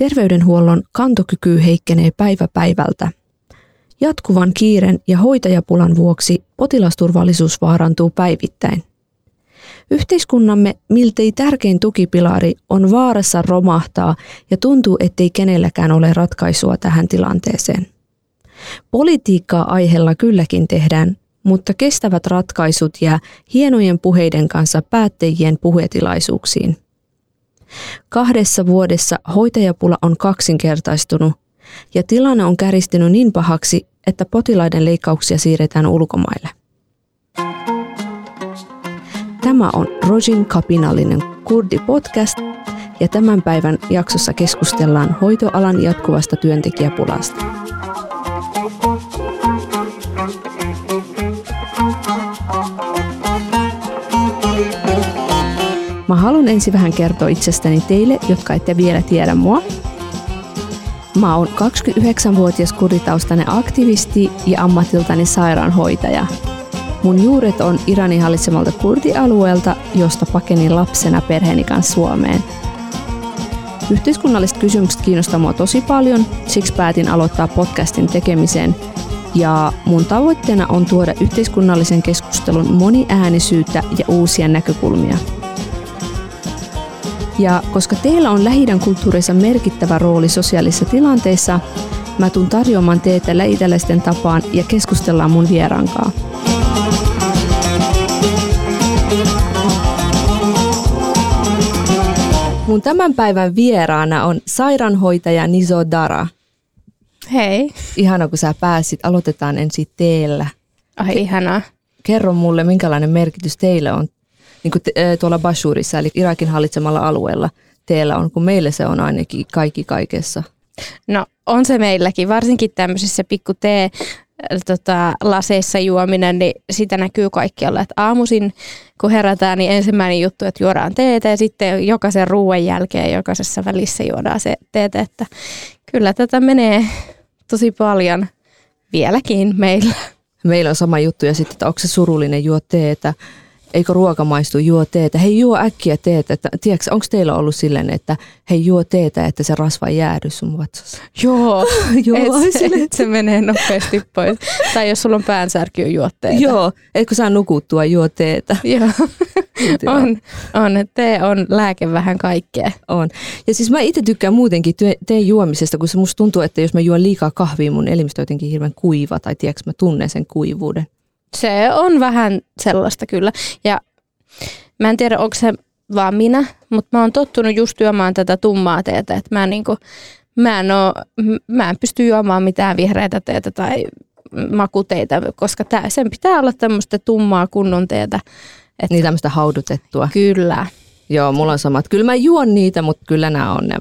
Terveydenhuollon kantokyky heikkenee päivä päivältä. Jatkuvan kiiren ja hoitajapulan vuoksi potilasturvallisuus vaarantuu päivittäin. Yhteiskunnamme miltei tärkein tukipilari on vaarassa romahtaa ja tuntuu, ettei kenelläkään ole ratkaisua tähän tilanteeseen. Politiikkaa aiheella kylläkin tehdään, mutta kestävät ratkaisut jää hienojen puheiden kanssa päättäjien puhetilaisuuksiin. Kahdessa vuodessa hoitajapula on kaksinkertaistunut ja tilanne on käristynyt niin pahaksi, että potilaiden leikkauksia siirretään ulkomaille. Tämä on Rojin kapinallinen kurdi-podcast ja tämän päivän jaksossa keskustellaan hoitoalan jatkuvasta työntekijäpulasta. Mä haluan ensin vähän kertoa itsestäni teille, jotka ette vielä tiedä mua. Mä oon 29-vuotias kurditaustainen aktivisti ja ammatiltani sairaanhoitaja. Mun juuret on Iranin hallitsemalta kurdialueelta, josta pakenin lapsena perheeni kanssa Suomeen. Yhteiskunnalliset kysymykset kiinnostaa mua tosi paljon, siksi päätin aloittaa podcastin tekemisen ja mun tavoitteena on tuoda yhteiskunnallisen keskustelun moniäänisyyttä ja uusia näkökulmia – ja koska teillä on lähidän kulttuurissa merkittävä rooli sosiaalisissa tilanteissa, mä tuun tarjoamaan teitä lähitäläisten tapaan ja keskustellaan mun vieraankaa. Mun tämän päivän vieraana on sairaanhoitaja Niso Dara. Hei. Ihana, kun sä pääsit. Aloitetaan ensin teillä. Ai ihanaa. Kerro mulle, minkälainen merkitys teille on niin kuin te, tuolla Bashurissa, eli Irakin hallitsemalla alueella teillä on, kun meille se on ainakin kaikki kaikessa. No on se meilläkin, varsinkin tämmöisissä pikku tee tota, laseissa juominen, niin sitä näkyy kaikkialla. Että aamuisin, kun herätään, niin ensimmäinen juttu, että juodaan teetä ja sitten jokaisen ruoan jälkeen jokaisessa välissä juodaan se teetä. Että kyllä tätä menee tosi paljon vieläkin meillä. Meillä on sama juttu ja sitten, että onko se surullinen juo teetä eikö ruoka maistu, juo teetä, hei juo äkkiä teetä. Että, tiedätkö, onko teillä ollut silleen, että hei juo teetä, että se rasva ei jäädy sun vatsassa? Joo, Joo et, se, et se menee nopeasti pois. tai jos sulla on päänsärky, juo teetä. Joo, etkö saa nukuttua, juo teetä. Joo, on, on. Tee on lääke vähän kaikkea. On. Ja siis mä itse tykkään muutenkin teen juomisesta, kun se musta tuntuu, että jos mä juon liikaa kahvia, mun elimistö on jotenkin hirveän kuiva, tai tiedätkö, mä tunnen sen kuivuuden. Se on vähän sellaista kyllä. Ja mä en tiedä, onko se vaan minä, mutta mä oon tottunut just juomaan tätä tummaa teetä. Että mä, niinku, mä, en oo, mä en pysty juomaan mitään vihreitä teetä tai makuteita, koska tää, sen pitää olla tämmöistä tummaa kunnon teetä. Että, niin tämmöistä haudutettua. Kyllä. Joo, mulla on samat. Kyllä mä juon niitä, mutta kyllä nämä on ne,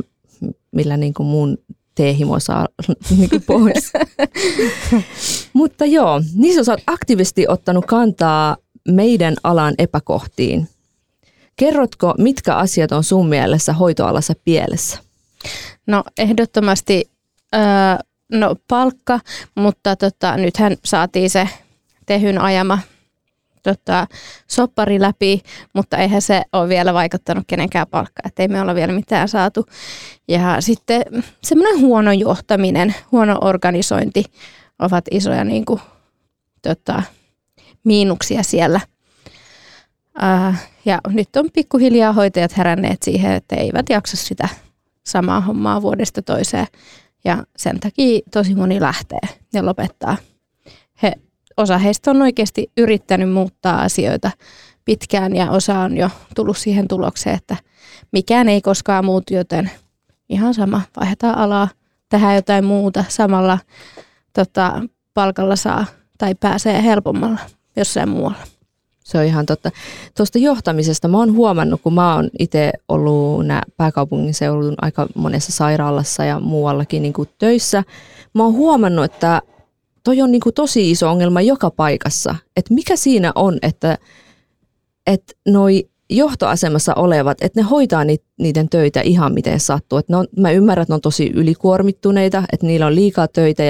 millä niin kuin mun teehimo saa niin kuin pois. Mutta joo, niissä olet aktiivisesti ottanut kantaa meidän alan epäkohtiin. Kerrotko, mitkä asiat on sun mielessä hoitoalassa pielessä? No ehdottomasti öö, no, palkka, mutta tota, nythän saatiin se tehyn ajama tota, soppari läpi, mutta eihän se ole vielä vaikuttanut kenenkään palkkaan, että ei me olla vielä mitään saatu. Ja sitten semmoinen huono johtaminen, huono organisointi ovat isoja niin kuin, tota, miinuksia siellä. Uh, ja nyt on pikkuhiljaa hoitajat heränneet siihen, että eivät jaksa sitä samaa hommaa vuodesta toiseen. Ja sen takia tosi moni lähtee ja lopettaa. He osa heistä on oikeasti yrittänyt muuttaa asioita pitkään ja osa on jo tullut siihen tulokseen, että mikään ei koskaan muutu, joten ihan sama, vaihdetaan alaa, tehdään jotain muuta samalla tota, palkalla saa tai pääsee helpommalla jossain muualla. Se on ihan totta. Tuosta johtamisesta mä oon huomannut, kun mä oon itse ollut pääkaupungin seudun aika monessa sairaalassa ja muuallakin niin kuin töissä. Mä oon huomannut, että toi on niin kuin tosi iso ongelma joka paikassa. Että mikä siinä on, että, että noi johtoasemassa olevat, että ne hoitaa niiden töitä ihan miten sattuu. Että on, mä ymmärrän, että ne on tosi ylikuormittuneita, että niillä on liikaa töitä,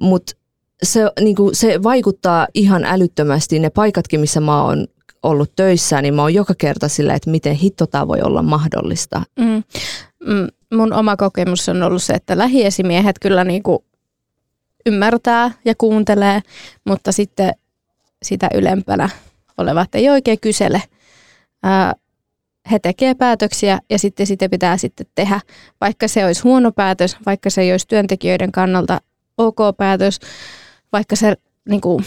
mutta se, niin kuin, se vaikuttaa ihan älyttömästi. Ne paikatkin, missä mä oon ollut töissä, niin mä oon joka kerta sillä, että miten hitto tämä voi olla mahdollista. Mm. Mm, mun oma kokemus on ollut se, että lähiesimiehet kyllä niin kuin ymmärtää ja kuuntelee, mutta sitten sitä ylempänä olevat ei oikein kysele. Ää, he tekee päätöksiä ja sitten sitä pitää sitten tehdä, vaikka se olisi huono päätös, vaikka se ei olisi työntekijöiden kannalta ok päätös, vaikka se niin kuin,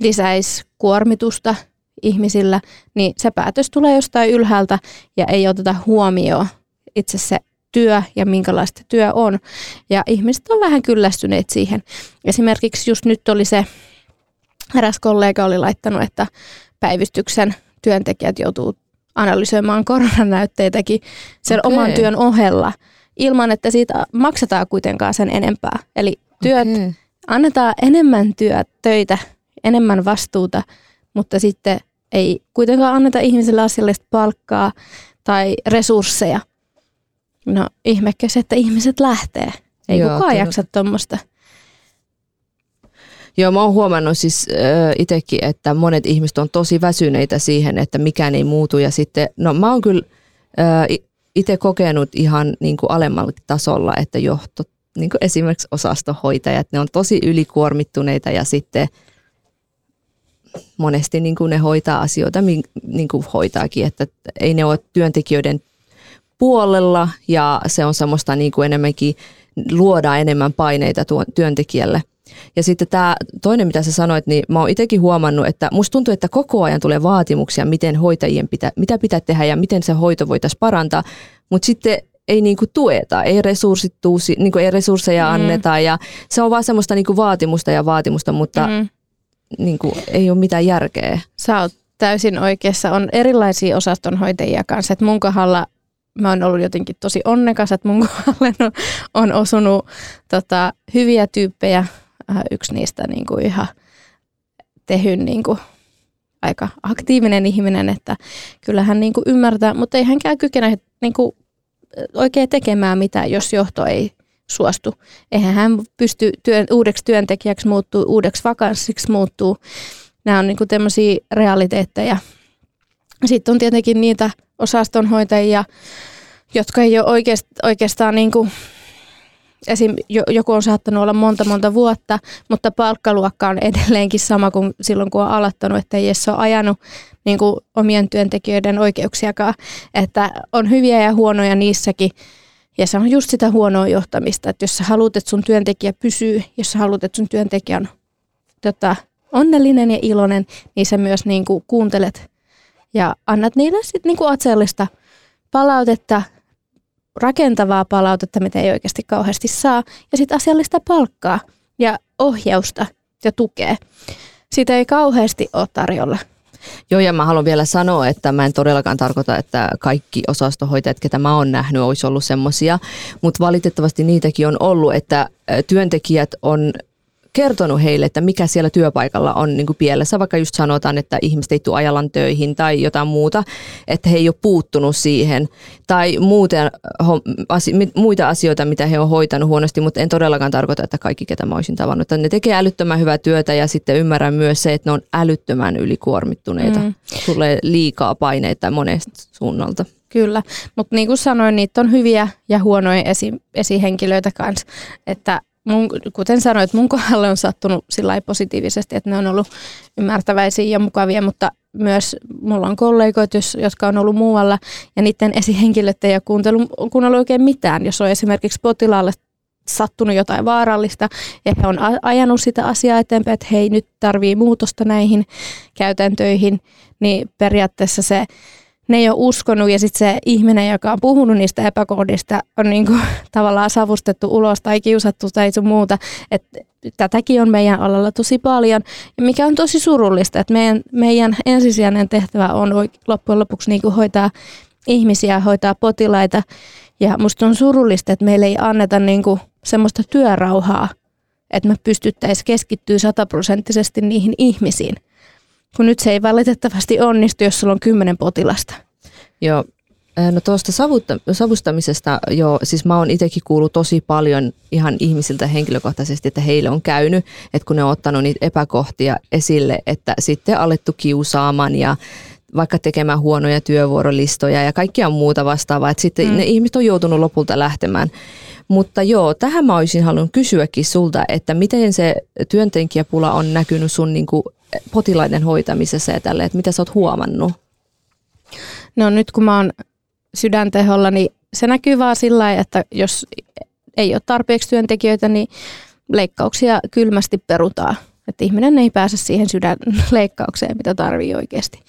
lisäisi kuormitusta ihmisillä, niin se päätös tulee jostain ylhäältä ja ei oteta huomioon itse se työ ja minkälaista työ on. Ja ihmiset on vähän kyllästyneet siihen. Esimerkiksi just nyt oli se, eräs kollega oli laittanut, että päivystyksen työntekijät joutuu analysoimaan koronanäytteitäkin sen okay. oman työn ohella ilman, että siitä maksetaan kuitenkaan sen enempää. Eli työt, okay. annetaan enemmän työt, töitä, enemmän vastuuta, mutta sitten ei kuitenkaan anneta ihmisille asiallista palkkaa tai resursseja. No ihmekö se, että ihmiset lähtee. Ei Joo, kukaan kyllä. jaksa tuommoista. Joo, mä oon huomannut siis äh, itsekin, että monet ihmiset on tosi väsyneitä siihen, että mikään ei muutu. Ja sitten, no mä oon kyllä äh, itse kokenut ihan niin kuin alemmalla tasolla, että johto, niin kuin esimerkiksi osastohoitajat, ne on tosi ylikuormittuneita ja sitten monesti niin kuin ne hoitaa asioita, niin kuin hoitaakin, että ei ne ole työntekijöiden puolella ja se on semmoista niin kuin enemmänkin luoda enemmän paineita tuon työntekijälle. Ja sitten tämä toinen, mitä sä sanoit, niin mä oon itsekin huomannut, että musta tuntuu, että koko ajan tulee vaatimuksia, miten hoitajien pitää, mitä pitää tehdä ja miten se hoito voitaisiin parantaa, mutta sitten ei niinku tueta, ei, resurssittuu, niinku ei resursseja mm. anneta ja se on vaan semmoista niinku vaatimusta ja vaatimusta, mutta mm. niinku, ei ole mitään järkeä. Sä oot täysin oikeassa. On erilaisia osastonhoitajia kanssa. Et mun kohdalla mä oon ollut jotenkin tosi onnekas, että mun kohdalle on, osunut tota, hyviä tyyppejä. Äh, yksi niistä niin kuin ihan tehyn niin kuin, aika aktiivinen ihminen, että kyllä hän niin kuin ymmärtää, mutta ei hänkään kykene niin kuin, oikein tekemään mitään, jos johto ei suostu. Eihän hän pysty työn, uudeksi työntekijäksi muuttuu, uudeksi vakanssiksi muuttuu. Nämä on niin tämmöisiä realiteetteja. Sitten on tietenkin niitä osastonhoitajia, jotka ei ole oikeast, oikeastaan niin kuin, esim. joku on saattanut olla monta monta vuotta, mutta palkkaluokka on edelleenkin sama kuin silloin kun on aloittanut, että ei edes ole ajanut niin kuin omien työntekijöiden oikeuksiakaan, että on hyviä ja huonoja niissäkin. Ja se on just sitä huonoa johtamista, että jos sä haluat, että sun työntekijä pysyy, jos sä haluat, että sun työntekijä on tota, onnellinen ja iloinen, niin sä myös niin kuin kuuntelet ja annat niille sitten niin atsellista palautetta, rakentavaa palautetta, mitä ei oikeasti kauheasti saa, ja sitten asiallista palkkaa ja ohjausta ja tukea. Sitä ei kauheasti ole tarjolla. Joo, ja mä haluan vielä sanoa, että mä en todellakaan tarkoita, että kaikki osastohoitajat, ketä mä oon nähnyt, olisi ollut semmoisia, mutta valitettavasti niitäkin on ollut, että työntekijät on kertonut heille, että mikä siellä työpaikalla on niin kuin pielessä, vaikka just sanotaan, että ihmiset ei tule ajallan töihin tai jotain muuta, että he ei ole puuttunut siihen. Tai muuten, muita asioita, mitä he on hoitanut huonosti, mutta en todellakaan tarkoita, että kaikki, ketä mä olisin tavannut. Että ne tekee älyttömän hyvää työtä ja sitten ymmärrän myös se, että ne on älyttömän ylikuormittuneita. Mm. Tulee liikaa paineita monesta suunnalta. Kyllä, mutta niin kuin sanoin, niitä on hyviä ja huonoja esi- esihenkilöitä kanssa, että mun, kuten sanoit, mun kohdalle on sattunut sillä positiivisesti, että ne on ollut ymmärtäväisiä ja mukavia, mutta myös mulla on kollegoita, jotka on ollut muualla ja niiden esihenkilöt ei ole kuunnellut oikein mitään. Jos on esimerkiksi potilaalle sattunut jotain vaarallista ja he on ajanut sitä asiaa eteenpäin, että hei nyt tarvii muutosta näihin käytäntöihin, niin periaatteessa se ne ei ole uskonut ja sitten se ihminen, joka on puhunut niistä epäkohdista, on niinku tavallaan savustettu ulos tai kiusattu tai sun muuta. Et tätäkin on meidän alalla tosi paljon, mikä on tosi surullista, että meidän, meidän ensisijainen tehtävä on loppujen lopuksi niinku hoitaa ihmisiä, hoitaa potilaita. Ja musta on surullista, että meille ei anneta niinku semmoista työrauhaa, että me pystyttäisiin keskittyä sataprosenttisesti niihin ihmisiin kun nyt se ei valitettavasti onnistu, jos sulla on kymmenen potilasta. Joo, No tuosta savutta, savustamisesta, joo, siis mä oon itsekin kuullut tosi paljon ihan ihmisiltä henkilökohtaisesti, että heille on käynyt, että kun ne on ottanut niitä epäkohtia esille, että sitten alettu kiusaamaan ja vaikka tekemään huonoja työvuorolistoja ja kaikkia muuta vastaavaa. Että sitten mm. ne ihmiset on joutunut lopulta lähtemään. Mutta joo, tähän mä olisin halunnut kysyäkin sulta, että miten se työntekijäpula on näkynyt sun niin kuin potilaiden hoitamisessa ja tälle, että mitä sä oot huomannut? No nyt kun mä oon sydänteholla, niin se näkyy vaan sillä lailla, että jos ei ole tarpeeksi työntekijöitä, niin leikkauksia kylmästi perutaan. Että ihminen ei pääse siihen sydänleikkaukseen, mitä tarvii oikeasti.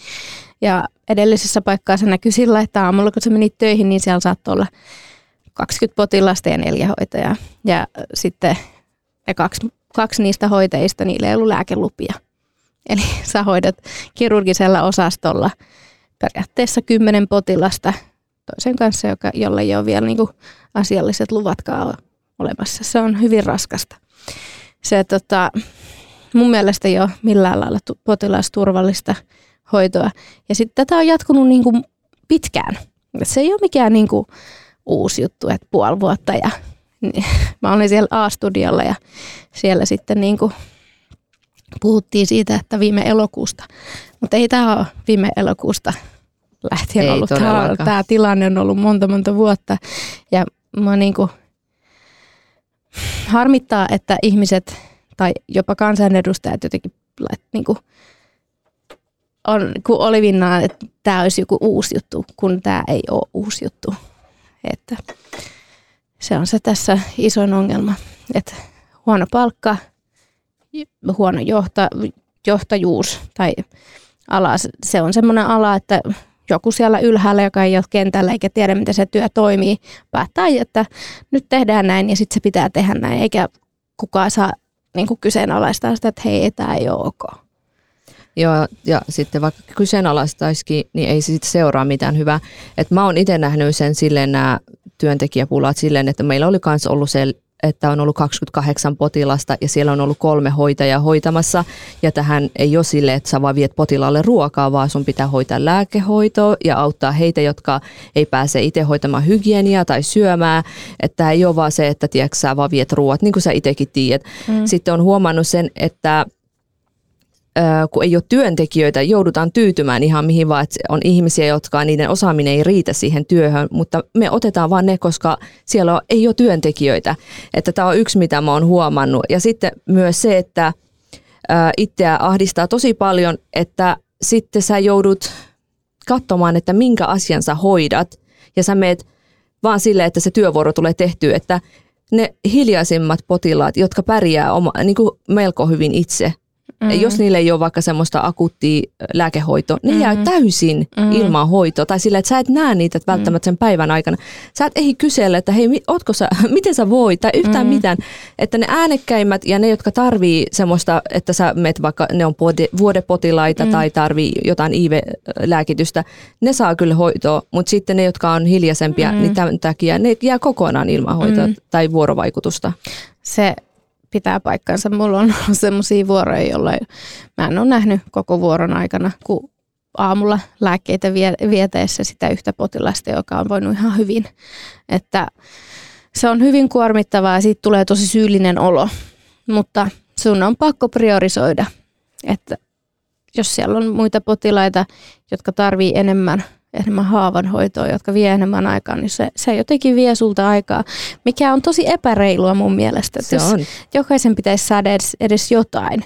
Ja edellisessä paikkaa se näkyy sillä, että aamulla kun se meni töihin, niin siellä saattoi olla 20 potilasta ja neljä hoitajaa. Ja sitten ne kaksi, kaksi niistä hoitajista, niille ei ollut lääkelupia. Eli sä hoidat kirurgisella osastolla periaatteessa kymmenen potilasta toisen kanssa, joka, jolla ei ole vielä niin kuin asialliset luvatkaan olemassa. Se on hyvin raskasta. Se tota, mun mielestä ei ole millään lailla potilasturvallista hoitoa. Ja sitten tätä on jatkunut niin kuin pitkään. Se ei ole mikään niin kuin uusi juttu, että puoli vuotta ja niin, mä olin siellä A-studiolla ja siellä sitten niin kuin puhuttiin siitä, että viime elokuusta, mutta ei tämä ole viime elokuusta lähtien ei ollut. Tämä, tämä tilanne on ollut monta monta vuotta ja mä niin kuin harmittaa, että ihmiset tai jopa kansanedustajat jotenkin niin kuin, on, kun oli vinnaa, että tämä olisi joku uusi juttu, kun tämä ei ole uusi juttu. Että se on se tässä isoin ongelma, että huono palkka, huono johta, johtajuus tai ala, se on semmoinen ala, että joku siellä ylhäällä, joka ei ole kentällä eikä tiedä, miten se työ toimii, päättää, että nyt tehdään näin ja sitten se pitää tehdä näin, eikä kukaan saa niin kuin kyseenalaistaa sitä, että hei, tämä ei ole ok. Joo, ja sitten vaikka kyseenalaistaisikin, niin ei sitten seuraa mitään hyvää. Et mä oon itse nähnyt sen silleen nämä työntekijäpulat silleen, että meillä oli myös ollut se että on ollut 28 potilasta ja siellä on ollut kolme hoitajaa hoitamassa. Ja tähän ei ole sille, että sä vaan viet potilaalle ruokaa, vaan sun pitää hoitaa lääkehoitoa ja auttaa heitä, jotka ei pääse itse hoitamaan hygieniaa tai syömään. Että ei ole vaan se, että tiedätkö, sä vaan viet ruoat, niin kuin sä itsekin tiedät. Mm. Sitten on huomannut sen, että kun ei ole työntekijöitä, joudutaan tyytymään ihan mihin vaan, että on ihmisiä, jotka niiden osaaminen ei riitä siihen työhön, mutta me otetaan vaan ne, koska siellä ei ole työntekijöitä. Että tämä on yksi, mitä mä oon huomannut. Ja sitten myös se, että itseä ahdistaa tosi paljon, että sitten sä joudut katsomaan, että minkä asian sä hoidat, ja sä meet vaan sille, että se työvuoro tulee tehtyä, että ne hiljaisimmat potilaat, jotka pärjää oma, niin kuin melko hyvin itse, Mm. Jos niille ei ole vaikka semmoista akuuttia lääkehoitoa, ne mm. jää täysin mm. ilman hoitoa. Tai sillä, että sä et näe niitä välttämättä sen päivän aikana. Sä et ei kysellä, että hei, ootko sä, miten sä voit, tai yhtään mm. mitään. Että ne äänekkäimmät ja ne, jotka tarvii semmoista, että sä meet vaikka, ne on vuodepotilaita mm. tai tarvii jotain IV-lääkitystä, ne saa kyllä hoitoa. Mutta sitten ne, jotka on hiljaisempia, mm. niin tämän takia ne jää kokonaan ilman hoitoa mm. tai vuorovaikutusta. Se pitää paikkansa. Mulla on ollut sellaisia vuoroja, jolloin mä en ole nähnyt koko vuoron aikana, kun aamulla lääkkeitä vieteessä sitä yhtä potilasta, joka on voinut ihan hyvin. Että se on hyvin kuormittavaa ja siitä tulee tosi syyllinen olo, mutta sun on pakko priorisoida, että jos siellä on muita potilaita, jotka tarvii enemmän enemmän haavanhoitoa, jotka vie enemmän aikaa, niin se, se jotenkin vie sulta aikaa, mikä on tosi epäreilua mun mielestä. Se on. Jokaisen pitäisi saada edes, edes jotain,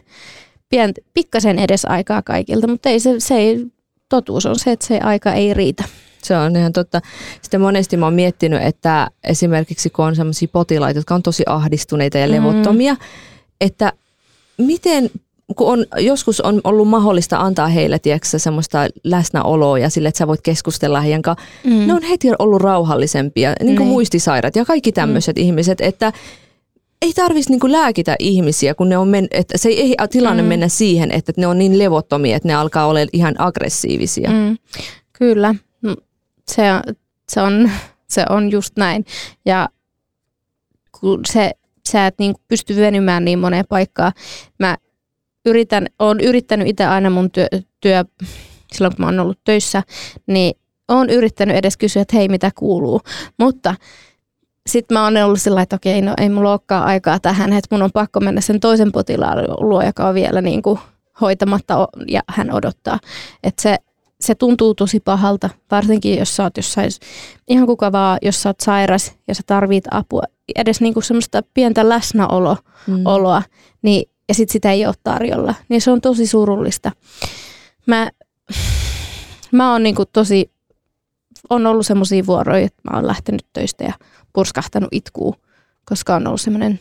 Pient, pikkasen edes aikaa kaikilta, mutta ei se, se ei, totuus on se, että se aika ei riitä. Se on ihan totta. Sitten monesti mä oon miettinyt, että esimerkiksi kun on sellaisia potilaita, jotka on tosi ahdistuneita ja levottomia, mm. että miten kun on, joskus on ollut mahdollista antaa heille tiedätkö, semmoista läsnäoloa ja sille, että sä voit keskustella heidän kanssa. Mm. Ne on heti ollut rauhallisempia, niin kuin mm. muistisairat ja kaikki tämmöiset mm. ihmiset, että ei tarvitsisi niinku lääkitä ihmisiä, kun ne on men- että se ei tilanne mm. mennä siihen, että ne on niin levottomia, että ne alkaa olla ihan aggressiivisia. Mm. Kyllä, mm, se, se, on, se on just näin. Ja kun se, sä et niin pysty venymään niin moneen paikkaan. Mä yritän, olen yrittänyt itse aina mun työ, työ, silloin kun mä oon ollut töissä, niin olen yrittänyt edes kysyä, että hei, mitä kuuluu. Mutta sitten mä oon ollut sillä että okei, no ei mulla olekaan aikaa tähän, että mun on pakko mennä sen toisen potilaan luo, joka on vielä niin kuin hoitamatta ja hän odottaa. Että se, se tuntuu tosi pahalta, varsinkin jos sä oot jossain, ihan kuka vaan, jos sä oot sairas ja sä tarvit apua, edes niinku semmoista pientä läsnäoloa, mm. niin, ja sit sitä ei ole tarjolla, niin se on tosi surullista. Mä, mä oon niinku tosi, on ollut semmoisia vuoroja, että mä oon lähtenyt töistä ja purskahtanut itkuu, koska on ollut semmoinen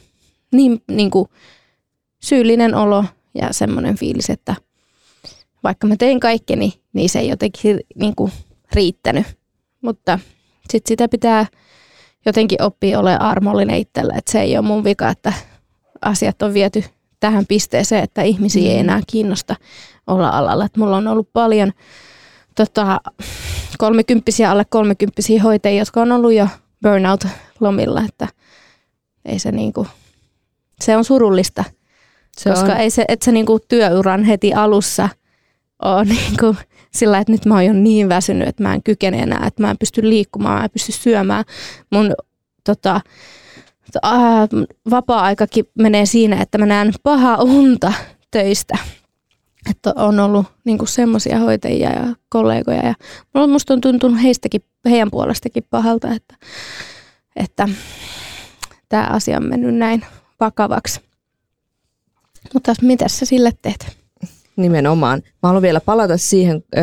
niin, niinku, syyllinen olo ja semmoinen fiilis, että – vaikka mä tein kaikkeni, niin se ei jotenkin niin kuin, riittänyt. Mutta sitten sitä pitää jotenkin oppia ole armollinen itsellä, että se ei ole mun vika, että asiat on viety tähän pisteeseen, että ihmisiä mm. ei enää kiinnosta olla alalla. Et mulla on ollut paljon tota, kolmekymppisiä, alle kolmekymppisiä hoitajia, jotka on ollut jo burnout-lomilla, että ei se niinku, se on surullista, se koska on. ei se, että se niinku työuran heti alussa – ole niin kuin sillä, että nyt mä oon jo niin väsynyt, että mä en kykene enää, että mä en pysty liikkumaan, mä en pysty syömään. Mun tota, ää, vapaa-aikakin menee siinä, että mä näen pahaa unta töistä. Että on ollut niin semmoisia hoitajia ja kollegoja ja musta on tuntunut heistäkin, heidän puolestakin pahalta, että, että tämä asia on mennyt näin vakavaksi. Mutta mitä sä sille teet? Nimenomaan. Mä haluan vielä palata siihen äh,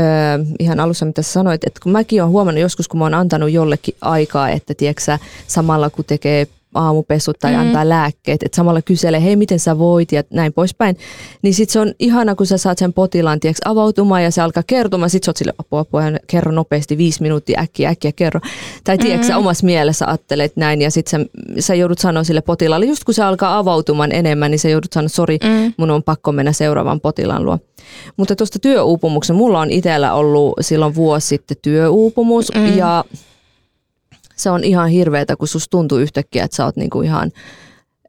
ihan alussa, mitä sanoit, että kun mäkin olen huomannut joskus, kun mä oon antanut jollekin aikaa, että tiedätkö, samalla kun tekee aamupesut tai mm. antaa lääkkeet, että samalla kyselee, hei miten sä voit ja näin poispäin, niin sit se on ihana, kun sä saat sen potilaan tiiäks, avautumaan ja se alkaa kertomaan, sit sä oot sille apua, apua kerro nopeasti viisi minuuttia, äkkiä, äkkiä kerro. Tai tiedätkö, mm. omassa mielessä ajattelet näin ja sit sä, sä joudut sanoa sille potilaalle, just kun se alkaa avautumaan enemmän, niin sä joudut sanoa, sori, mm. mun on pakko mennä seuraavan potilaan luo. Mutta tuosta työuupumuksen, mulla on itsellä ollut silloin vuosi sitten työuupumus mm. ja se on ihan hirveetä, kun susta tuntuu yhtäkkiä, että sä oot niinku ihan,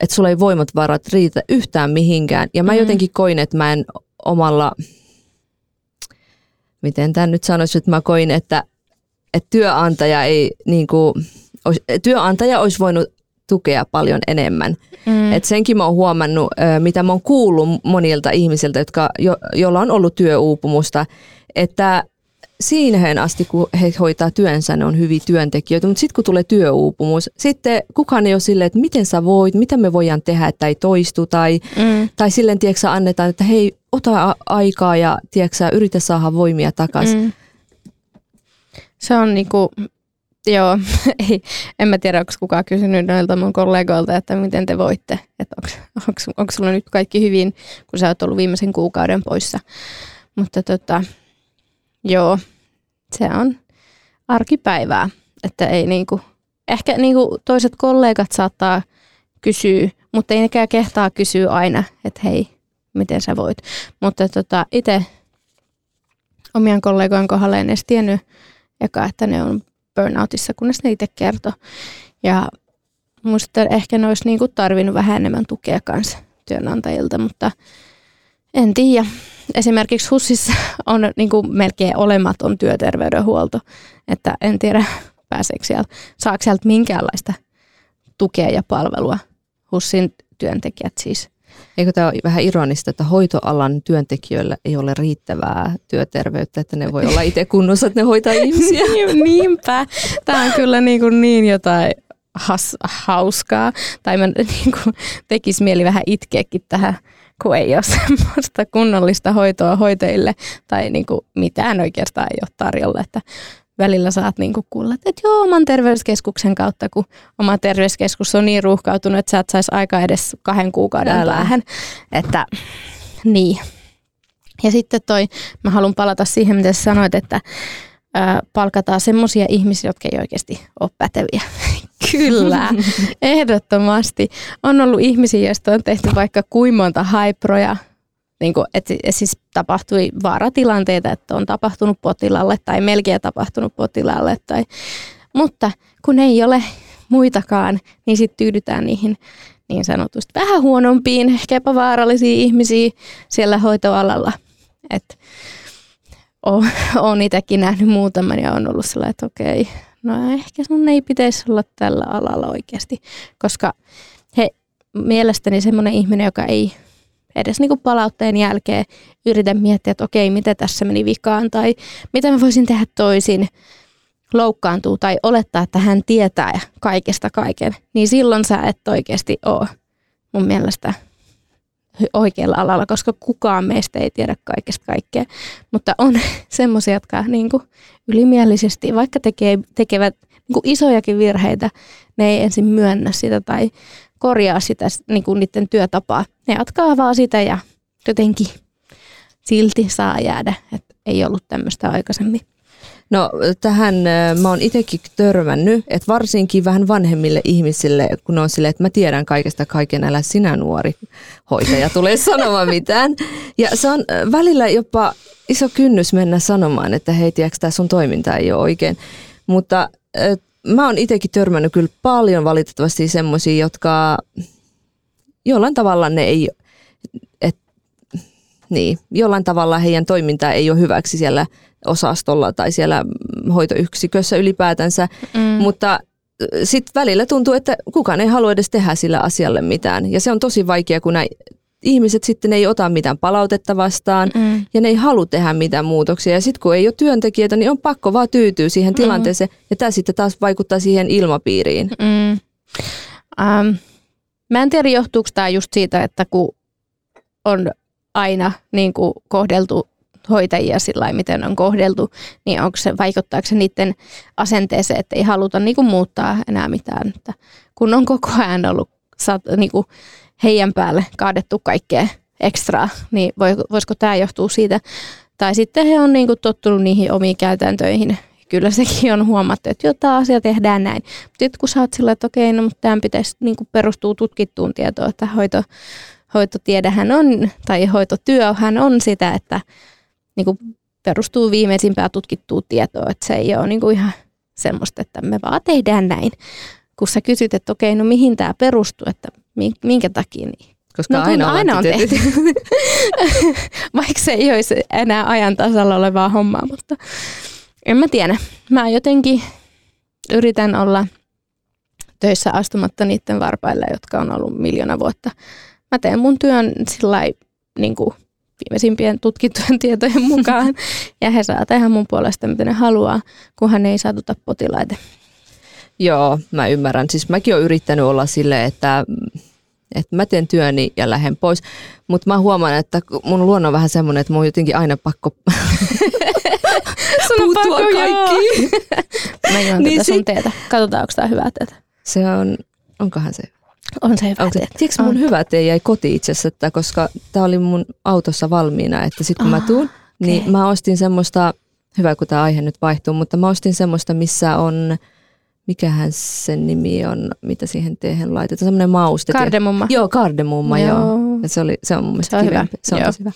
että sulla ei voimat varat riitä yhtään mihinkään. Ja mä mm. jotenkin koin, että mä en omalla, miten tämän nyt sanoisi, että mä koin, että, että työnantaja ei niinku, työnantaja olisi voinut tukea paljon enemmän. Mm. Et senkin mä oon huomannut, mitä mä oon kuullut monilta ihmisiltä, jotka, jo, joilla on ollut työuupumusta, että siihen asti, kun he hoitaa työnsä, ne on hyviä työntekijöitä, mutta sitten kun tulee työuupumus, sitten kukaan ei ole silleen, että miten sä voit, mitä me voidaan tehdä, että ei toistu, tai, mm. tai silleen, tiedätkö, annetaan, että hei, ota aikaa ja tiedätkö, yritä saada voimia takaisin. Mm. Se on niinku, joo, ei, en mä tiedä, onko kukaan kysynyt noilta mun kollegoilta, että miten te voitte, että onko sulla nyt kaikki hyvin, kun sä oot ollut viimeisen kuukauden poissa. Mutta tota, Joo, se on arkipäivää, että ei niinku, ehkä niinku toiset kollegat saattaa kysyä, mutta ei nekään kehtaa kysyä aina, että hei, miten sä voit. Mutta tota, itse omien kollegojen kohdalla en edes tiennyt eka, että ne on burnoutissa, kunnes ne itse kertoi. Ja musta ehkä ne olisi niinku tarvinnut vähän enemmän tukea kanssa työnantajilta, mutta en tiedä esimerkiksi HUSissa on niin kuin melkein olematon työterveydenhuolto, että en tiedä pääseekö sieltä, saako sieltä minkäänlaista tukea ja palvelua HUSin työntekijät siis. Eikö tämä ole vähän ironista, että hoitoalan työntekijöillä ei ole riittävää työterveyttä, että ne voi olla itse kunnossa, että ne hoitaa ihmisiä? Niinpä. Tämä on kyllä niin, kuin niin jotain has, hauskaa. Tai mä niin kuin, tekisi mieli vähän itkeäkin tähän kun ei ole semmoista kunnollista hoitoa hoitajille tai niin kuin mitään oikeastaan ei ole tarjolla, että välillä saat niin kuin kuulla, että joo, oman terveyskeskuksen kautta, kun oma terveyskeskus on niin ruuhkautunut, että sä et saisi aikaa edes kahden kuukauden Älä. päähän. Että niin. Ja sitten toi, mä haluan palata siihen, mitä sä sanoit, että palkataan semmoisia ihmisiä, jotka ei oikeasti ole päteviä. Kyllä, ehdottomasti. On ollut ihmisiä, joista on tehty vaikka kuin monta haiproja, niin kuin, että siis tapahtui vaaratilanteita, että on tapahtunut potilaalle tai melkein tapahtunut potilaalle. Tai, mutta kun ei ole muitakaan, niin sitten tyydytään niihin niin sanotusti vähän huonompiin, ehkä epävaarallisiin ihmisiä siellä hoitoalalla. Että olen itsekin nähnyt muutaman ja on ollut sellainen, että okei, no ehkä sun ei pitäisi olla tällä alalla oikeasti, koska he mielestäni semmoinen ihminen, joka ei, edes niin kuin palautteen jälkeen yritän miettiä, että okei, mitä tässä meni vikaan tai mitä mä voisin tehdä toisin, loukkaantuu tai olettaa, että hän tietää kaikesta kaiken, niin silloin sä et oikeasti ole mun mielestä oikealla alalla, koska kukaan meistä ei tiedä kaikesta kaikkea. Mutta on semmoisia, jotka niin kuin ylimielisesti, vaikka tekee, tekevät niin kuin isojakin virheitä, ne ei ensin myönnä sitä tai korjaa sitä niin kuin niiden työtapaa. Ne jatkaa vaan sitä ja jotenkin silti saa jäädä, että ei ollut tämmöistä aikaisemmin. No tähän mä oon itsekin törmännyt, että varsinkin vähän vanhemmille ihmisille, kun on silleen, että mä tiedän kaikesta kaiken, älä sinä nuori hoitaja tulee sanomaan mitään. Ja se on välillä jopa iso kynnys mennä sanomaan, että hei, tiedätkö, tämä sun toiminta ei ole oikein. Mutta mä oon itsekin törmännyt kyllä paljon valitettavasti semmoisia, jotka jollain tavalla ne ei, et, niin, jollain tavalla heidän toiminta ei ole hyväksi siellä osastolla tai siellä hoitoyksikössä ylipäätänsä, mm. mutta sitten välillä tuntuu, että kukaan ei halua edes tehdä sillä asialle mitään. Ja se on tosi vaikea, kun nämä ihmiset sitten ei ota mitään palautetta vastaan mm. ja ne ei halua tehdä mitään muutoksia. Ja sitten kun ei ole työntekijöitä, niin on pakko vaan tyytyä siihen mm. tilanteeseen. Ja tämä sitten taas vaikuttaa siihen ilmapiiriin. Mm. Um, mä en tiedä, johtuuko tämä just siitä, että kun on aina niin kuin kohdeltu hoitajia sillä miten on kohdeltu, niin onko se, vaikuttaako se niiden asenteeseen, että ei haluta niin kuin muuttaa enää mitään. Että kun on koko ajan ollut sat, niin kuin heidän päälle kaadettu kaikkea ekstraa, niin voisiko tämä johtua siitä? Tai sitten he on niin kuin tottunut niihin omiin käytäntöihin. Kyllä sekin on huomattu, että jotain asia tehdään näin. Mutta kun sä oot sillä, että okei, no mutta tämän pitäisi niin kuin perustua tutkittuun tietoon, että hoito, hoitotiedehän on, tai hoitotyöhän on sitä, että niin kuin perustuu viimeisimpään tutkittuun tietoon, että se ei ole niin kuin ihan semmoista, että me vaan tehdään näin. Kun sä kysyt, että okei, no mihin tämä perustuu, että minkä takia niin? Koska no, aina, aina on tehty. Vaikka se ei olisi enää ajan tasalla olevaa hommaa, mutta en mä tiedä. Mä jotenkin yritän olla töissä astumatta niiden varpaille, jotka on ollut miljoona vuotta. Mä teen mun työn sillä niin kuin viimeisimpien tutkittujen tietojen mukaan. ja he saa tehdä mun puolesta, mitä ne haluaa, kunhan ne ei satuta potilaita. Joo, mä ymmärrän. Siis mäkin olen yrittänyt olla silleen, että, että mä teen työni ja lähden pois. Mutta mä huomaan, että mun luonno on vähän semmoinen, että mun on jotenkin aina pakko Sun on pakko, kaikki. Mä juon niin tätä sun teetä. Katsotaan, onko tämä hyvää teetä. Se on, onkohan se on se hyvä okay. Tiedätkö, mun on. hyvä tee jäi koti itse asiassa, että koska tämä oli mun autossa valmiina, että sitten kun ah, mä tuun, okay. niin mä ostin semmoista, hyvä kun tämä aihe nyt vaihtuu, mutta mä ostin semmoista, missä on mikähän sen nimi on, mitä siihen teehen laitetaan, semmoinen mauste. Kardemumma. Joo, kardemumma, joo. joo. Se, oli, se on mun mielestä se on hyvä. Se on joo. tosi hyvä.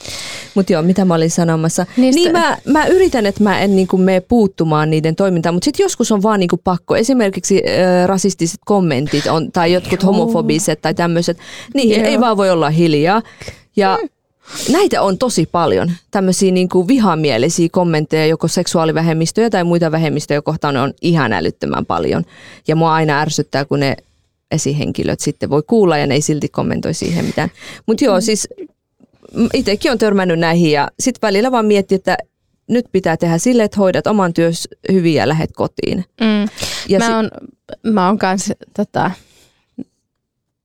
Mutta joo, mitä mä olin sanomassa. Niistä... Niin mä, mä yritän, että mä en niinku mene puuttumaan niiden toimintaan, mutta sitten joskus on vaan niinku pakko. Esimerkiksi äh, rasistiset kommentit on, tai jotkut joo. homofobiset tai tämmöiset. Niin joo. ei vaan voi olla hiljaa. Ja mm Näitä on tosi paljon, tämmöisiä niin kuin vihamielisiä kommentteja joko seksuaalivähemmistöjä tai muita vähemmistöjä kohtaan on ihan älyttömän paljon. Ja mua aina ärsyttää, kun ne esihenkilöt sitten voi kuulla ja ne ei silti kommentoi siihen mitään. Mutta joo, siis itsekin on törmännyt näihin ja sitten välillä vaan miettii, että nyt pitää tehdä sille, että hoidat oman työs hyvin ja lähdet kotiin. Mm. Ja mä, si- on, mä oon kanssa tota,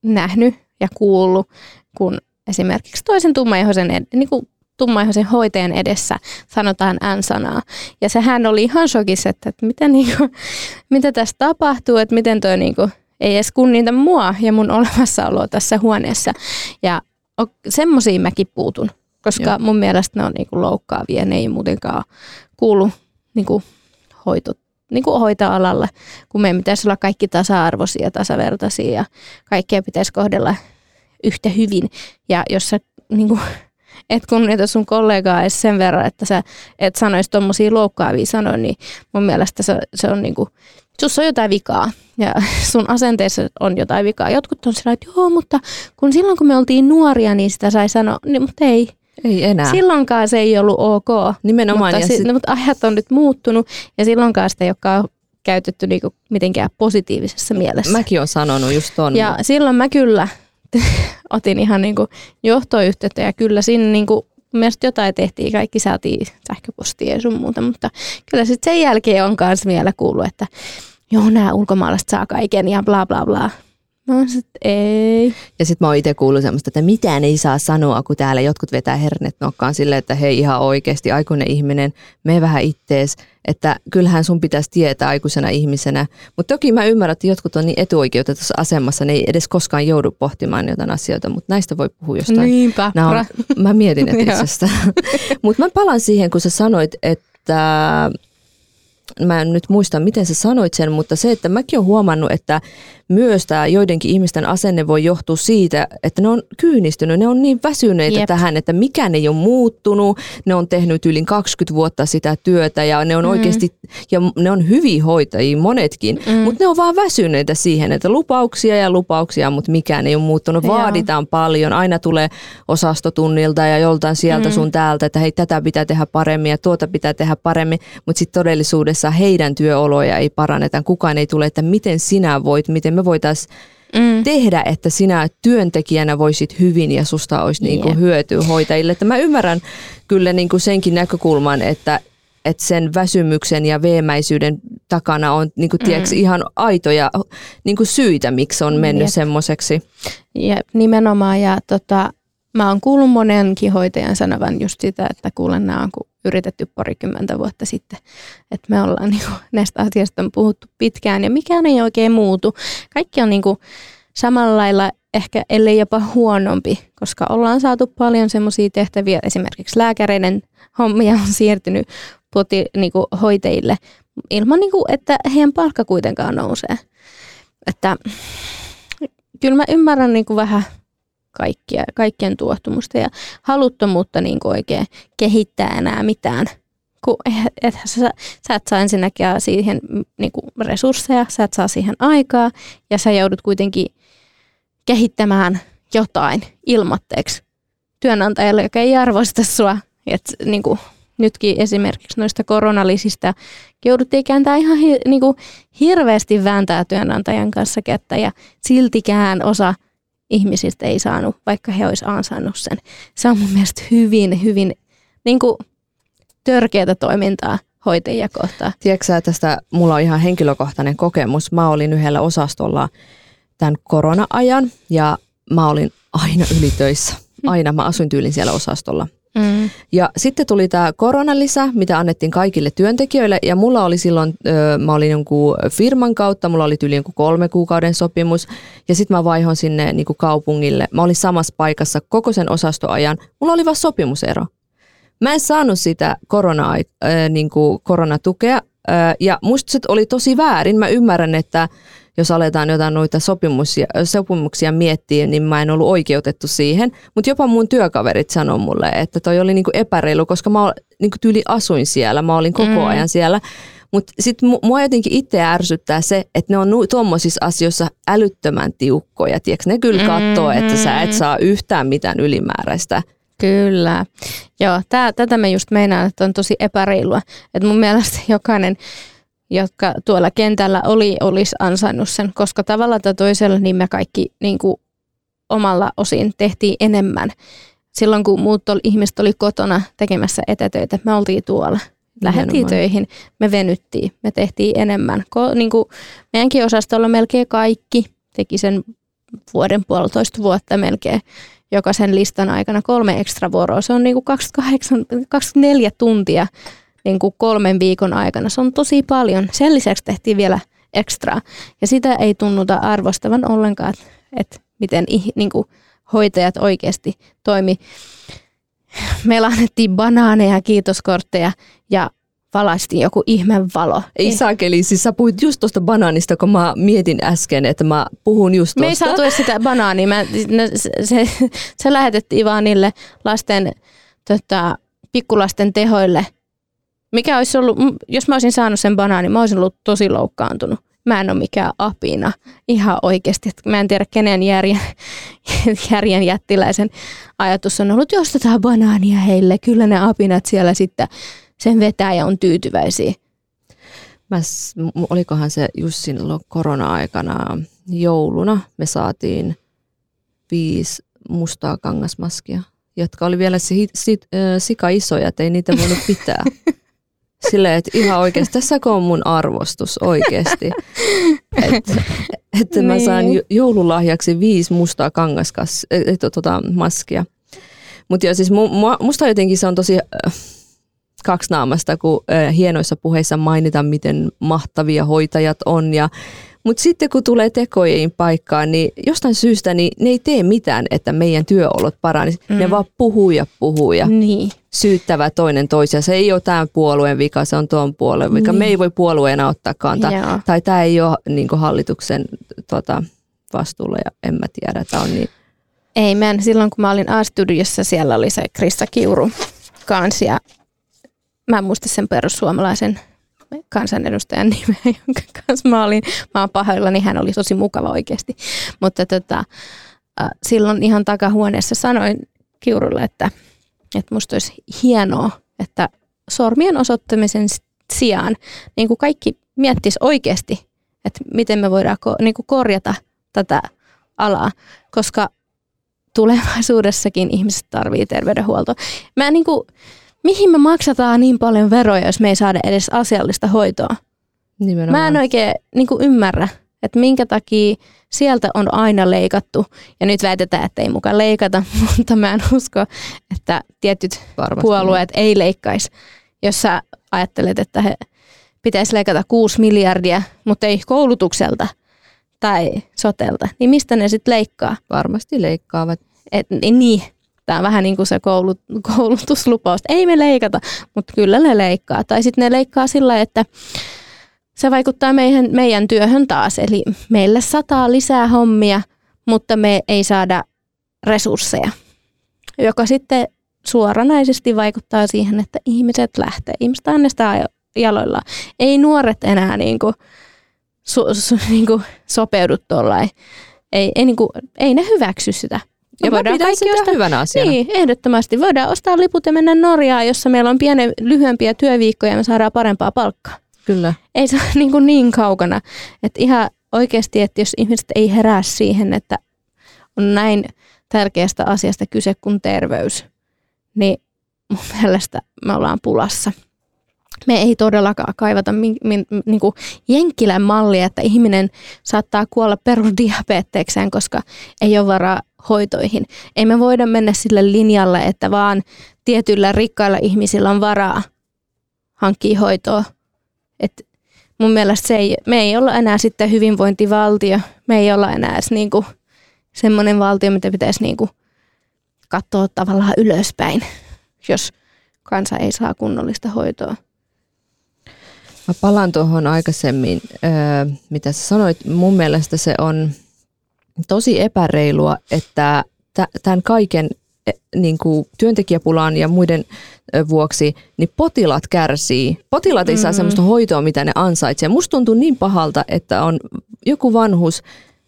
nähnyt ja kuullut, kun esimerkiksi toisen tummaihoisen, niin kuin tummaihoisen hoitajan edessä sanotaan N-sanaa. Ja sehän oli ihan shokissa, että, että mitä, niin kuin, mitä tässä tapahtuu, että miten toi niin kuin, ei edes kunnita mua ja mun olemassaoloa tässä huoneessa. Ja semmoisiin mäkin puutun, koska Joo. mun mielestä ne on niin kuin loukkaavia, ne ei muutenkaan kuulu niin kuin hoito, niin kuin hoitoalalle, kun meidän pitäisi olla kaikki tasa-arvoisia ja tasavertaisia ja kaikkea pitäisi kohdella yhtä hyvin. Ja jos sä niin kuin, et kunnioita sun kollegaa edes sen verran, että sä et sanoisi tuommoisia loukkaavia sanoja, niin mun mielestä se, se on niin kuin, sus on jotain vikaa ja sun asenteessa on jotain vikaa. Jotkut on sillä, että joo, mutta kun silloin kun me oltiin nuoria, niin sitä sai sanoa, niin, mutta ei. Ei enää. Silloinkaan se ei ollut ok. Nimenomaan. Mutta, sit, sit... mutta ajat on nyt muuttunut ja silloinkaan sitä ei olekaan käytetty niinku mitenkään positiivisessa mielessä. Mäkin olen sanonut just ton. Ja silloin mä kyllä otin ihan niin kuin johtoyhteyttä ja kyllä siinä niin mielestä jotain tehtiin, kaikki saatiin sähköpostia ja sun muuta, mutta kyllä sitten sen jälkeen on myös vielä kuullut, että joo, nämä ulkomaalaiset saa kaiken ja bla bla bla. No sit ei. Ja sitten mä oon itse kuullut semmoista, että mitään ei saa sanoa, kun täällä jotkut vetää hernet nokkaan silleen, että hei ihan oikeasti aikuinen ihminen, me vähän ittees, että kyllähän sun pitäisi tietää aikuisena ihmisenä. Mutta toki mä ymmärrän, että jotkut on niin etuoikeutetussa asemassa, ne ei edes koskaan joudu pohtimaan jotain asioita, mutta näistä voi puhua jostain. Niinpä. on, mä mietin, että Mutta mä palaan siihen, kun sä sanoit, että mä en nyt muista, miten sä sanoit sen, mutta se, että mäkin olen huomannut, että myös tämä joidenkin ihmisten asenne voi johtua siitä, että ne on kyynistynyt, ne on niin väsyneitä Jep. tähän, että mikään ei ole muuttunut, ne on tehnyt yli 20 vuotta sitä työtä ja ne on mm. oikeasti, ja ne on hyviä hoitajia monetkin, mm. mutta ne on vaan väsyneitä siihen, että lupauksia ja lupauksia, mutta mikään ei ole muuttunut, Joo. vaaditaan paljon, aina tulee osastotunnilta ja joltain sieltä mm. sun täältä, että hei tätä pitää tehdä paremmin ja tuota pitää tehdä paremmin, mutta sitten todellisuudessa heidän työoloja ei paranneta, kukaan ei tule, että miten sinä voit, miten me voitaisiin mm. tehdä, että sinä työntekijänä voisit hyvin ja susta olisi niin kuin hyötyä hoitajille. Että mä ymmärrän kyllä niin kuin senkin näkökulman, että, että sen väsymyksen ja veemäisyyden takana on niin kuin, tiedätkö, mm. ihan aitoja niin kuin syitä, miksi on mennyt Jep. semmoiseksi. Jep, nimenomaan. Ja tota, mä oon kuullut monenkin hoitajan sanovan just sitä, että kuulen nämä on yritetty parikymmentä vuotta sitten. Että me ollaan niin kuin, näistä asioista on puhuttu pitkään ja mikään ei oikein muutu. Kaikki on niin kuin, samalla lailla ehkä ellei jopa huonompi, koska ollaan saatu paljon semmoisia tehtäviä, esimerkiksi lääkäreiden hommia on siirtynyt poti, niin kuin hoitajille ilman, niin kuin, että heidän palkka kuitenkaan nousee. Että kyllä mä ymmärrän niin kuin vähän kaikkia, kaikkien tuottumusta ja haluttomuutta niin oikein kehittää enää mitään. Kun et, sä, sä et saa ensinnäkin siihen niin kuin resursseja, sä et saa siihen aikaa ja sä joudut kuitenkin kehittämään jotain ilmatteeksi työnantajalle, joka ei arvosta sua. Et, niin kuin, nytkin esimerkiksi noista koronalisista jouduttiin kääntää ihan hi, niin kuin, hirveästi vääntää työnantajan kanssa kättä ja siltikään osa – ihmisistä ei saanut, vaikka he olisivat ansainnut sen. Se on mun mielestä hyvin, hyvin niin kuin törkeätä toimintaa hoitajia kohtaan. Tiedätkö tästä, mulla on ihan henkilökohtainen kokemus. Mä olin yhdellä osastolla tämän korona-ajan ja mä olin aina ylitöissä. Aina mä asuin tyylin siellä osastolla. Mm. Ja sitten tuli tämä koronalisä, mitä annettiin kaikille työntekijöille ja mulla oli silloin, mä olin jonkun firman kautta, mulla oli yli jonkun kolme kuukauden sopimus ja sitten mä vaihon sinne niin kuin kaupungille. Mä olin samassa paikassa koko sen osastoajan, mulla oli vaan sopimusero. Mä en saanut sitä korona, äh, niin kuin koronatukea äh, ja musta se oli tosi väärin. Mä ymmärrän, että jos aletaan jotain noita sopimuksia, sopimuksia miettiä, niin mä en ollut oikeutettu siihen. Mutta jopa mun työkaverit sanoi mulle, että toi oli niinku epäreilu, koska mä niinku tyyli asuin siellä, mä olin koko mm. ajan siellä. Mutta sitten mua jotenkin itse ärsyttää se, että ne on tuommoisissa asioissa älyttömän tiukkoja. Tiedätkö? Ne kyllä katsoo, mm-hmm. että sä et saa yhtään mitään ylimääräistä. Kyllä. Joo, tää, tätä me just meinaan, että on tosi epäreilua. Että mun mielestä jokainen jotka tuolla kentällä oli, olisi ansainnut sen, koska tavalla tai toisella niin me kaikki niin kuin omalla osin tehtiin enemmän. Silloin kun muut oli, ihmiset oli kotona tekemässä etätöitä, me oltiin tuolla. Lähettiin töihin, me venyttiin, me tehtiin enemmän. Ko, niin kuin meidänkin osastolla melkein kaikki teki sen vuoden puolitoista vuotta melkein jokaisen listan aikana kolme ekstra vuoroa. Se on niin kuin 28, 24 tuntia niin kuin kolmen viikon aikana. Se on tosi paljon. Sen lisäksi tehtiin vielä ekstra. Ja sitä ei tunnuta arvostavan ollenkaan, että, että miten niin kuin hoitajat oikeasti toimi. Meillä annettiin banaaneja, kiitoskortteja ja valaistiin joku ihme valo. Ei saakeli, siis sä puhuit just tuosta banaanista, kun mä mietin äsken, että mä puhun just tuosta. Me ei saatu edes sitä banaania. Mä, se, se, se lähetettiin vaan niille lasten, tota, pikkulasten tehoille – mikä olisi ollut, jos mä olisin saanut sen banaanin, mä olisin ollut tosi loukkaantunut. Mä en ole mikään apina ihan oikeasti. Mä en tiedä, kenen järjen, järjen jättiläisen ajatus on ollut, jos tätä banaania heille, kyllä ne apinat siellä sitten sen vetää ja on tyytyväisiä. Mä, olikohan se just silloin korona-aikana jouluna, me saatiin viisi mustaa kangasmaskia, jotka oli vielä si, si, äh, sika isoja, että ei niitä voinut pitää. Silleen, että ihan oikeasti, tässä on mun arvostus oikeasti. Että et mä saan Niin. joululahjaksi viisi mustaa kangaskas, et, tota, maskia. Mutta joo, siis mu, mu, musta jotenkin se on tosi äh, kaksinaamasta, kun äh, hienoissa puheissa mainitaan, miten mahtavia hoitajat on. Ja, mutta sitten kun tulee tekojen paikkaan, niin jostain syystä niin ne ei tee mitään, että meidän työolot paranisi. Mm. Ne vaan puhuu ja puhuu ja Niin. syyttävä toinen toisia. Se ei ole tämän puolueen vika, se on tuon puolueen vika. Niin. Me ei voi puolueena ottaa kantaa. Joo. Tai tämä ei ole niin hallituksen tota, vastuulla ja en mä tiedä. Tämä on niin, Ei, mä en, silloin kun mä olin A-studiossa, siellä oli se Krista Kiuru kanssa ja mä en muista sen perussuomalaisen kansanedustajan nimeä, jonka kanssa mä olin. Mä oon pahoillani, hän oli tosi mukava oikeasti. Mutta tota, silloin ihan takahuoneessa sanoin Kiurulle, että, että musta olisi hienoa, että sormien osoittamisen sijaan niin kuin kaikki miettis oikeasti, että miten me voidaan ko- niin kuin korjata tätä alaa, koska tulevaisuudessakin ihmiset tarvii terveydenhuoltoa. Mä niin kuin, mihin me maksataan niin paljon veroja, jos me ei saada edes asiallista hoitoa? nimenomaan. Mä en oikein niin kuin ymmärrä, että minkä takia sieltä on aina leikattu. Ja nyt väitetään, että ei mukaan leikata, mutta mä en usko, että tietyt Varmasti puolueet ei leikkaisi. Jos sä ajattelet, että he pitäisi leikata 6 miljardia, mutta ei koulutukselta tai sotelta, niin mistä ne sitten leikkaa? Varmasti leikkaavat. Et, niin, tämä on vähän niin kuin se koulut, koulutuslupaus. Ei me leikata, mutta kyllä ne leikkaa. Tai sitten ne leikkaa sillä, että se vaikuttaa meidän, meidän työhön taas. Eli meille sataa lisää hommia, mutta me ei saada resursseja, joka sitten suoranaisesti vaikuttaa siihen, että ihmiset lähtee. Ihmiset äänestää jaloillaan. Ei nuoret enää niin kuin, su, su, niin kuin sopeudu tuollain. Ei, ei, niin kuin, ei ne hyväksy sitä. Ja mä voidaan kaikki ostaa- hyvänä asiana. Niin, ehdottomasti. Voidaan ostaa liput ja mennä Norjaan, jossa meillä on pienen, lyhyempiä työviikkoja ja me saadaan parempaa palkkaa. Kyllä. Ei se ole niin, kuin niin kaukana. Että ihan oikeasti, että jos ihmiset ei herää siihen, että on näin tärkeästä asiasta kyse kuin terveys, niin mun mielestä me ollaan pulassa. Me ei todellakaan kaivata min, min, niin kuin jenkkilän mallia, että ihminen saattaa kuolla perusdiabetekseen, koska ei ole varaa hoitoihin. Ei me voida mennä sille linjalle, että vaan tietyillä rikkailla ihmisillä on varaa hankkia hoitoa. Et mun mielestä se ei, me ei olla enää sitten hyvinvointivaltio. Me ei olla enää edes niinku semmoinen valtio, mitä pitäisi niinku katsoa tavallaan ylöspäin, jos kansa ei saa kunnollista hoitoa. Mä palaan tuohon aikaisemmin, öö, mitä sä sanoit. Mun mielestä se on tosi epäreilua, että tä- tämän kaiken e, niin kuin työntekijäpulan ja muiden vuoksi, niin potilaat kärsii. Potilaat ei saa Mm. sellaista hoitoa, mitä ne ansaitsee. Musta tuntuu niin pahalta, että on joku vanhus,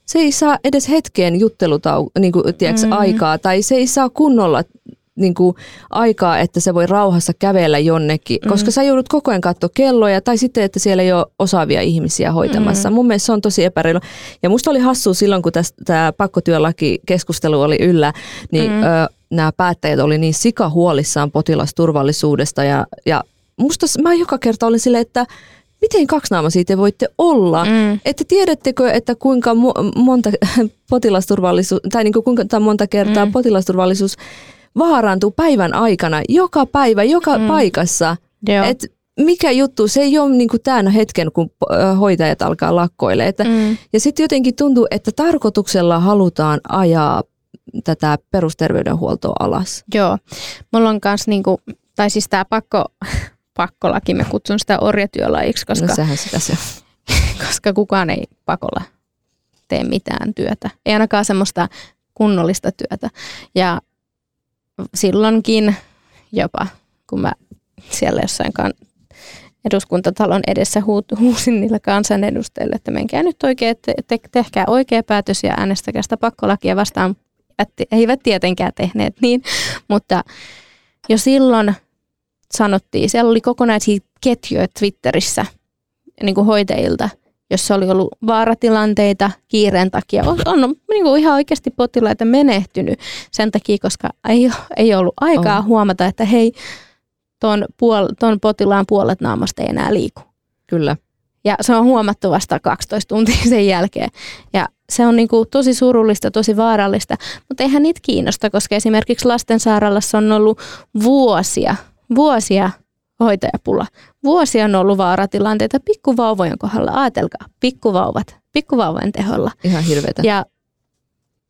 se ei saa edes hetkeen juttelutau, niin kuin, tiedätkö, Mm. aikaa, tai se ei saa kunnolla niin kuin, aikaa, että se voi rauhassa kävellä jonnekin, Mm. koska sä joudut koko ajan katsoa kelloja, tai sitten, että siellä ei ole osaavia ihmisiä hoitamassa. Mm. Mun mielestä se on tosi epäreilu. Ja musta oli hassua silloin, kun tämä pakkotyölaki-keskustelu oli yllä, niin Mm. ö, nämä päättäjät oli niin sikahuolissaan potilasturvallisuudesta, ja, ja musta mä joka kerta olin silleen, että miten kaksinaamaisia te voitte olla? Mm. Että tiedättekö, että kuinka mo- monta potilasturvallisuus, tai niin kuin kuinka monta kertaa mm. potilasturvallisuus vaarantuu päivän aikana, joka päivä, joka Mm. paikassa. Joo. Et mikä juttu, se ei ole niin kuin tämän hetken, kun hoitajat alkaa lakkoille. Että, mm. Ja sitten jotenkin tuntuu, että tarkoituksella halutaan ajaa tätä perusterveydenhuoltoa alas. Joo. Mulla on kans niinku, tai siis tää pakko, pakkolaki, mä kutsun sitä orjatyölajiksi, koska No sehän sitä se koska kukaan ei pakolla tee mitään työtä. Ei ainakaan semmoista kunnollista työtä. Ja silloinkin jopa, kun mä siellä jossain eduskuntatalon edessä huusin niille kansanedustajille, että menkää nyt oikein, te- te- tehkää oikea päätös ja äänestäkää sitä pakkolakia vastaan. Eivät tietenkään tehneet niin, mutta jo silloin sanottiin, siellä oli kokonaisia ketjuja Twitterissä niin kuin hoitajilta, jossa oli ollut vaaratilanteita kiireen takia. On, on niin kuin ihan oikeasti potilaita menehtynyt sen takia, koska ei, ei ollut aikaa on. huomata, että hei, ton, puol, ton potilaan puolet naamasta ei enää liiku. Kyllä. Ja se on huomattu vasta 12 tuntia sen jälkeen. Ja se on niin kuin tosi surullista, tosi vaarallista, mutta eihän niitä kiinnosta, koska esimerkiksi lastensairaalassa on ollut vuosia, vuosia hoitajapula. Vuosia on ollut vaaratilanteita pikkuvauvojen kohdalla. Ajatelkaa, pikkuvauvat, pikkuvauvojen teholla. Ihan hirveätä. Ja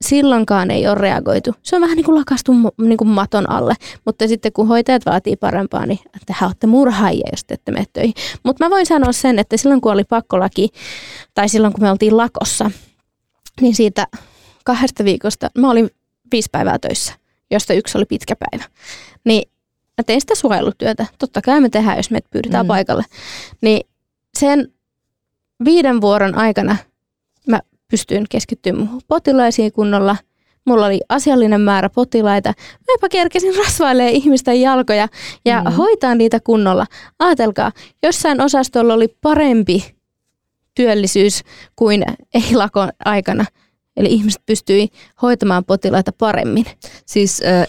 silloinkaan ei ole reagoitu. Se on vähän niin kuin lakastu niin kuin maton alle, mutta sitten kun hoitajat vaatii parempaa, niin tehän olette murhaajia, jos te ette mene töihin. Mutta mä voin sanoa sen, että silloin kun oli pakkolaki, tai silloin kun me oltiin lakossa, niin siitä kahdesta viikosta, mä olin viisi päivää töissä, josta yksi oli pitkä päivä. Niin mä tein sitä suojelutyötä. Totta kai me tehdään, jos meitä pyydetään mm. paikalle. Niin sen viiden vuoron aikana mä pystyin keskittymään potilaisiin kunnolla. Mulla oli asiallinen määrä potilaita. Mä jopa kerkesin rasvailemaan ihmisten jalkoja ja mm. hoitaa niitä kunnolla. Aatelkaa, jossain osastolla oli parempi työllisyys kuin ei-lakon aikana. Eli ihmiset pystyi hoitamaan potilaita paremmin. Siis äh,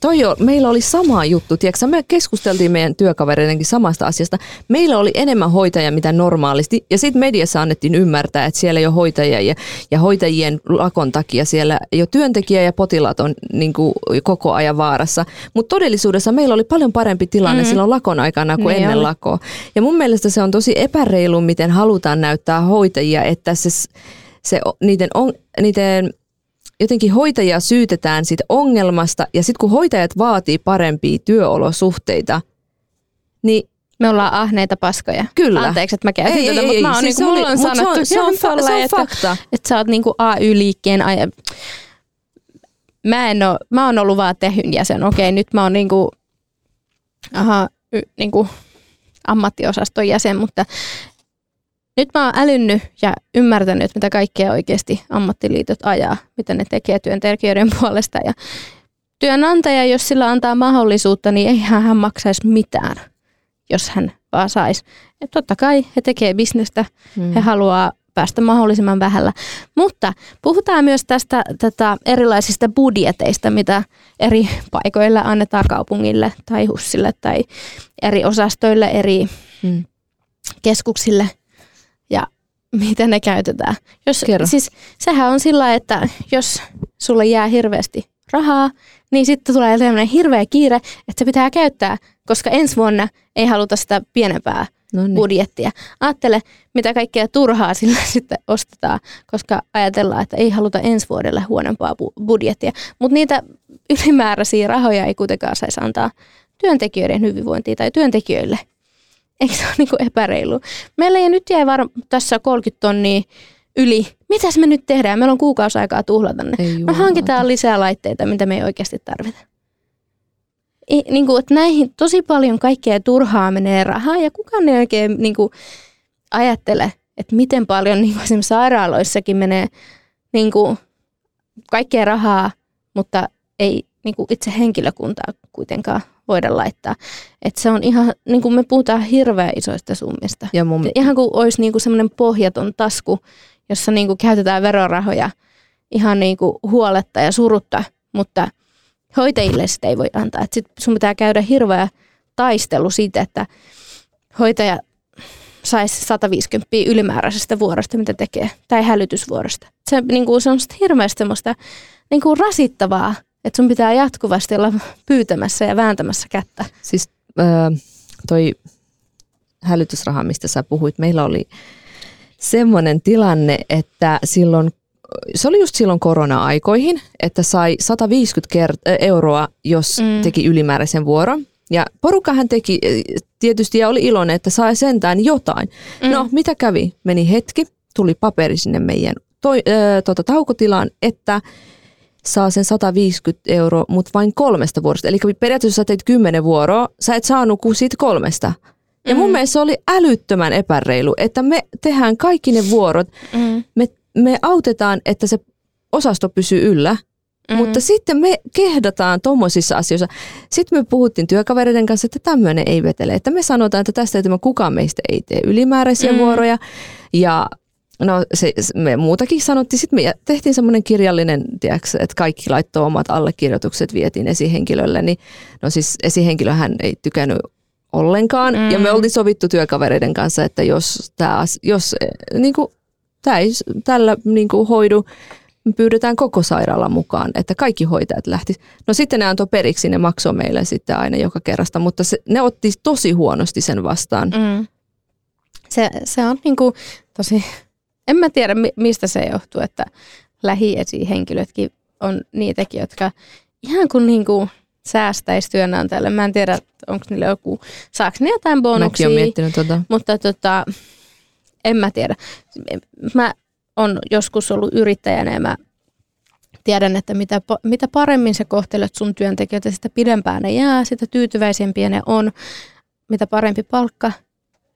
toi jo, meillä oli sama juttu, tiedätkö? me keskusteltiin meidän työkavereidenkin samasta asiasta. Meillä oli enemmän hoitajia mitä normaalisti ja sitten mediassa annettiin ymmärtää, että siellä ei ole hoitajia ja, ja hoitajien lakon takia siellä jo työntekijä ja potilaat on niin kuin, koko ajan vaarassa. Mutta todellisuudessa meillä oli paljon parempi tilanne mm. silloin lakon aikana kuin niin ennen oli. lakoa. Ja mun mielestä se on tosi epäreilu, miten halutaan näyttää hoitajia, että se, se niiden, on, niiden jotenkin hoitajia syytetään siitä ongelmasta ja sitten kun hoitajat vaatii parempia työolosuhteita, niin me ollaan ahneita paskoja. Kyllä. Anteeksi, että mä käytin ei, tätä, mutta mä oon, siis niinku, mulla on sanottu se on, se on, se on että, fakta. että sä oot niinku AY-liikkeen aja. Mä, en oo, mä oon ollut vaan tehyn jäsen. Okei, nyt mä oon niinku, aha, y, niinku ammattiosaston jäsen, mutta nyt mä oon älynnyt ja ymmärtänyt, mitä kaikkea oikeasti ammattiliitot ajaa, mitä ne tekee työntekijöiden puolesta. Ja työnantaja, jos sillä antaa mahdollisuutta, niin eihän hän maksaisi mitään, jos hän vaan saisi. Ja totta kai he tekee bisnestä, hmm. he haluaa päästä mahdollisimman vähällä. Mutta puhutaan myös tästä tätä erilaisista budjeteista, mitä eri paikoilla annetaan kaupungille tai hussille tai eri osastoille, eri hmm. keskuksille miten ne käytetään. Jos, Kerro. Siis, sehän on sillä, että jos sulle jää hirveästi rahaa, niin sitten tulee tämmöinen hirveä kiire, että se pitää käyttää, koska ensi vuonna ei haluta sitä pienempää no niin. budjettia. Ajattele, mitä kaikkea turhaa sillä sitten ostetaan, koska ajatellaan, että ei haluta ensi vuodelle huonompaa budjettia. Mutta niitä ylimääräisiä rahoja ei kuitenkaan saisi antaa työntekijöiden hyvinvointiin tai työntekijöille Eikö se ole niin kuin epäreilu? Meillä ei nyt jäi var- tässä 30 tonnia yli. Mitäs me nyt tehdään? Meillä on kuukausi aikaa tuhlata ne. Me hankitaan lisää laitteita, mitä me ei oikeasti tarvita. I, niin kuin, että näihin tosi paljon kaikkea turhaa menee rahaa ja kukaan ei oikein niin kuin, ajattele, että miten paljon niin kuin esimerkiksi sairaaloissakin menee niin kuin, kaikkea rahaa, mutta ei niin kuin itse henkilökuntaa kuitenkaan voida laittaa. Et se on ihan, niin kuin me puhutaan hirveän isoista summista. Ja mun... Ihan kuin olisi niin kuin semmoinen pohjaton tasku, jossa niin kuin käytetään verorahoja ihan niin kuin huoletta ja surutta, mutta hoitajille sitä ei voi antaa. Et sit sun pitää käydä hirveä taistelu siitä, että hoitaja saisi 150 ylimääräisestä vuorosta, mitä tekee, tai hälytysvuorosta. Se, niin kuin, se on hirveästi semmoista niin kuin rasittavaa että sun pitää jatkuvasti olla pyytämässä ja vääntämässä kättä. Siis äh, toi hälytysraha, mistä sä puhuit, meillä oli semmoinen tilanne, että silloin se oli just silloin korona-aikoihin, että sai 150 kert- euroa, jos mm. teki ylimääräisen vuoron. Ja porukkahan teki tietysti ja oli iloinen, että sai sentään jotain. Mm. No, mitä kävi? Meni hetki, tuli paperi sinne meidän toi, äh, tota, taukotilaan, että saa sen 150 euroa, mutta vain kolmesta vuorosta. Eli periaatteessa sä teit kymmenen vuoroa, sä et saanut kuin siitä kolmesta. Ja mun mm. mielestä se oli älyttömän epäreilu, että me tehdään kaikki ne vuorot, mm. me, me autetaan, että se osasto pysyy yllä, Mm. Mutta sitten me kehdataan tuommoisissa asioissa. Sitten me puhuttiin työkavereiden kanssa, että tämmöinen ei vetele. Että me sanotaan, että tästä että kukaan meistä ei tee ylimääräisiä mm. vuoroja. Ja no se, me muutakin sanottiin. Sitten me tehtiin semmoinen kirjallinen, tiedätkö, että kaikki laittoi omat allekirjoitukset, vietiin esihenkilölle. Niin, no siis esihenkilöhän ei tykännyt ollenkaan. Mm. Ja me oltiin sovittu työkavereiden kanssa, että jos tämä jos, niin kuin, ei tällä niin kuin, hoidu, me pyydetään koko sairaala mukaan, että kaikki hoitajat lähti. No sitten ne antoi periksi, ne maksoi meille sitten aina joka kerrasta, mutta se, ne otti tosi huonosti sen vastaan. Mm. Se, se on niin kuin tosi, en mä tiedä mistä se johtuu, että lähiesihenkilötkin on niitäkin, jotka ihan kuin, niin kuin säästäisi työnantajalle. Mä en tiedä, onko niille joku, saako ne jotain bonuksia. Mäkin miettinyt tota. Mutta tota, en mä tiedä. Mä on joskus ollut yrittäjänä ja mä tiedän, että mitä, mitä paremmin sä kohtelet sun työntekijöitä, sitä pidempään ne jää, sitä tyytyväisempiä ne on. Mitä parempi palkka,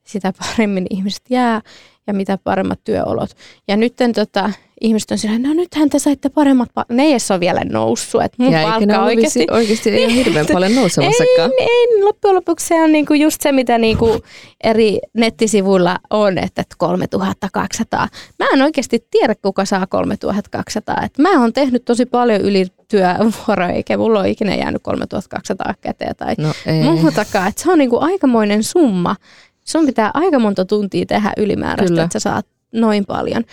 sitä paremmin ihmiset jää ja mitä paremmat työolot. Ja nyt tota, ihmiset on sillä, no nythän te saitte paremmat palkat. Ne ei ole vielä noussut. Että mun ja palkka oikeasti, oikeasti ei ole hirveän paljon nousemassakaan. Ei, ei, loppujen lopuksi se on niinku just se, mitä niinku eri nettisivuilla on, että 3200. Mä en oikeasti tiedä, kuka saa 3200. Et mä oon tehnyt tosi paljon yli työvuoroja, eikä mulla ole ikinä jäänyt 3200 käteen tai no, muutakaan. Et se on niinku aikamoinen summa sun pitää aika monta tuntia tehdä ylimääräistä, Kyllä. että sä saat noin paljon.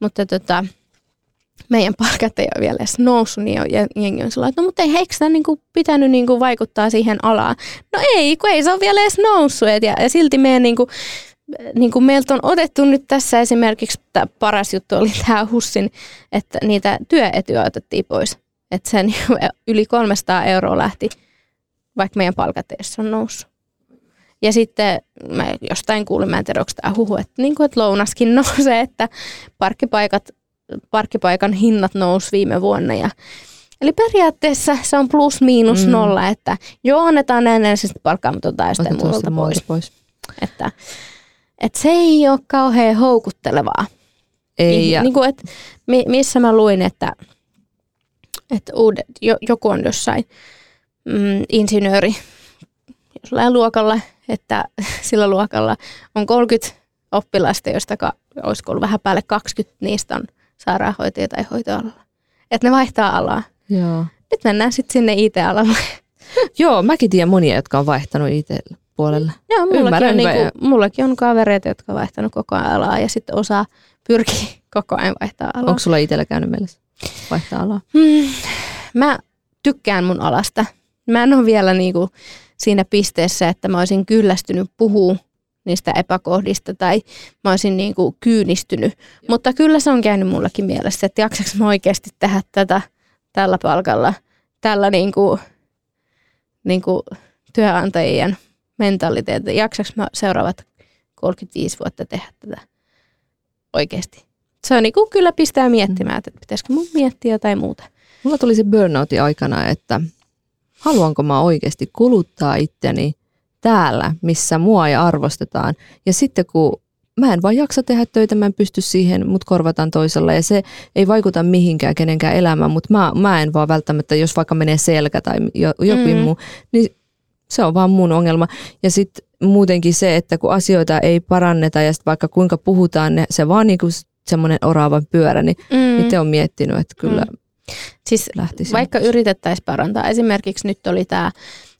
Mutta tota, meidän palkat ei ole vielä edes noussut, niin jengi on sellainen, että no mutta ei, eikö tämä niinku pitänyt niinku vaikuttaa siihen alaan? No ei, kun ei se ole vielä edes noussut. Et ja, ja silti meidän niinku, niinku meiltä on otettu nyt tässä esimerkiksi, tämä paras juttu oli tämä Hussin, että niitä työetyä otettiin pois. Että sen yli 300 euroa lähti, vaikka meidän palkat ei on noussut. Ja sitten mä jostain kuulin, mä en tiedä, onko tämä huhu, että, niin kuin, että lounaskin nousee, että parkkipaikat, parkkipaikan hinnat nousi viime vuonna. Ja, eli periaatteessa se on plus miinus mm. nolla, että joo, annetaan ensisijaisesti palkkaa, mutta otetaan sitten muulta pois. pois. Että, että se ei ole kauhean houkuttelevaa. Ei, niin, ja... niin kuin, että, missä mä luin, että, että uudet, joku on jossain mm, insinööri jollain luokalla että sillä luokalla on 30 oppilasta, joista ka- olisiko ollut vähän päälle 20 niistä on sairaanhoitajia tai hoitoalalla. Että ne vaihtaa alaa. Joo. Nyt mennään sitten sinne IT-alalle. Joo, mäkin tiedän monia, jotka on vaihtanut IT-puolelle. Joo, mullakin on, niinku, mullakin on kavereita, jotka on vaihtanut koko ajan alaa ja sitten osa pyrkii koko ajan vaihtaa alaa. Onko sulla itsellä käynyt mielessä vaihtaa alaa? Hmm, mä tykkään mun alasta. Mä en ole vielä niinku, siinä pisteessä, että mä olisin kyllästynyt puhua niistä epäkohdista tai mä olisin niin kuin kyynistynyt. Mutta kyllä se on käynyt mullakin mielessä, että jaksaks mä oikeasti tehdä tätä tällä palkalla, tällä niin kuin, niin kuin työnantajien mentaliteetti. Jaksaks mä seuraavat 35 vuotta tehdä tätä oikeasti. Se on niin kuin kyllä pistää miettimään, että pitäisikö mun miettiä jotain muuta. Mulla tuli se burnouti aikana, että haluanko mä oikeasti kuluttaa itteni täällä, missä mua ei arvostetaan. Ja sitten kun mä en vaan jaksa tehdä töitä, mä en pysty siihen, mut korvataan toisella ja se ei vaikuta mihinkään kenenkään elämään, mutta mä, mä en vaan välttämättä, jos vaikka menee selkä tai jokin mm. muu, niin se on vaan mun ongelma. Ja sitten muutenkin se, että kun asioita ei paranneta ja sitten vaikka kuinka puhutaan, ne, se vaan niinku semmoinen oraavan pyörä, niin mm. itse on miettinyt, että kyllä mm. Siis lähtisin. vaikka yritettäisiin parantaa, esimerkiksi nyt oli tämä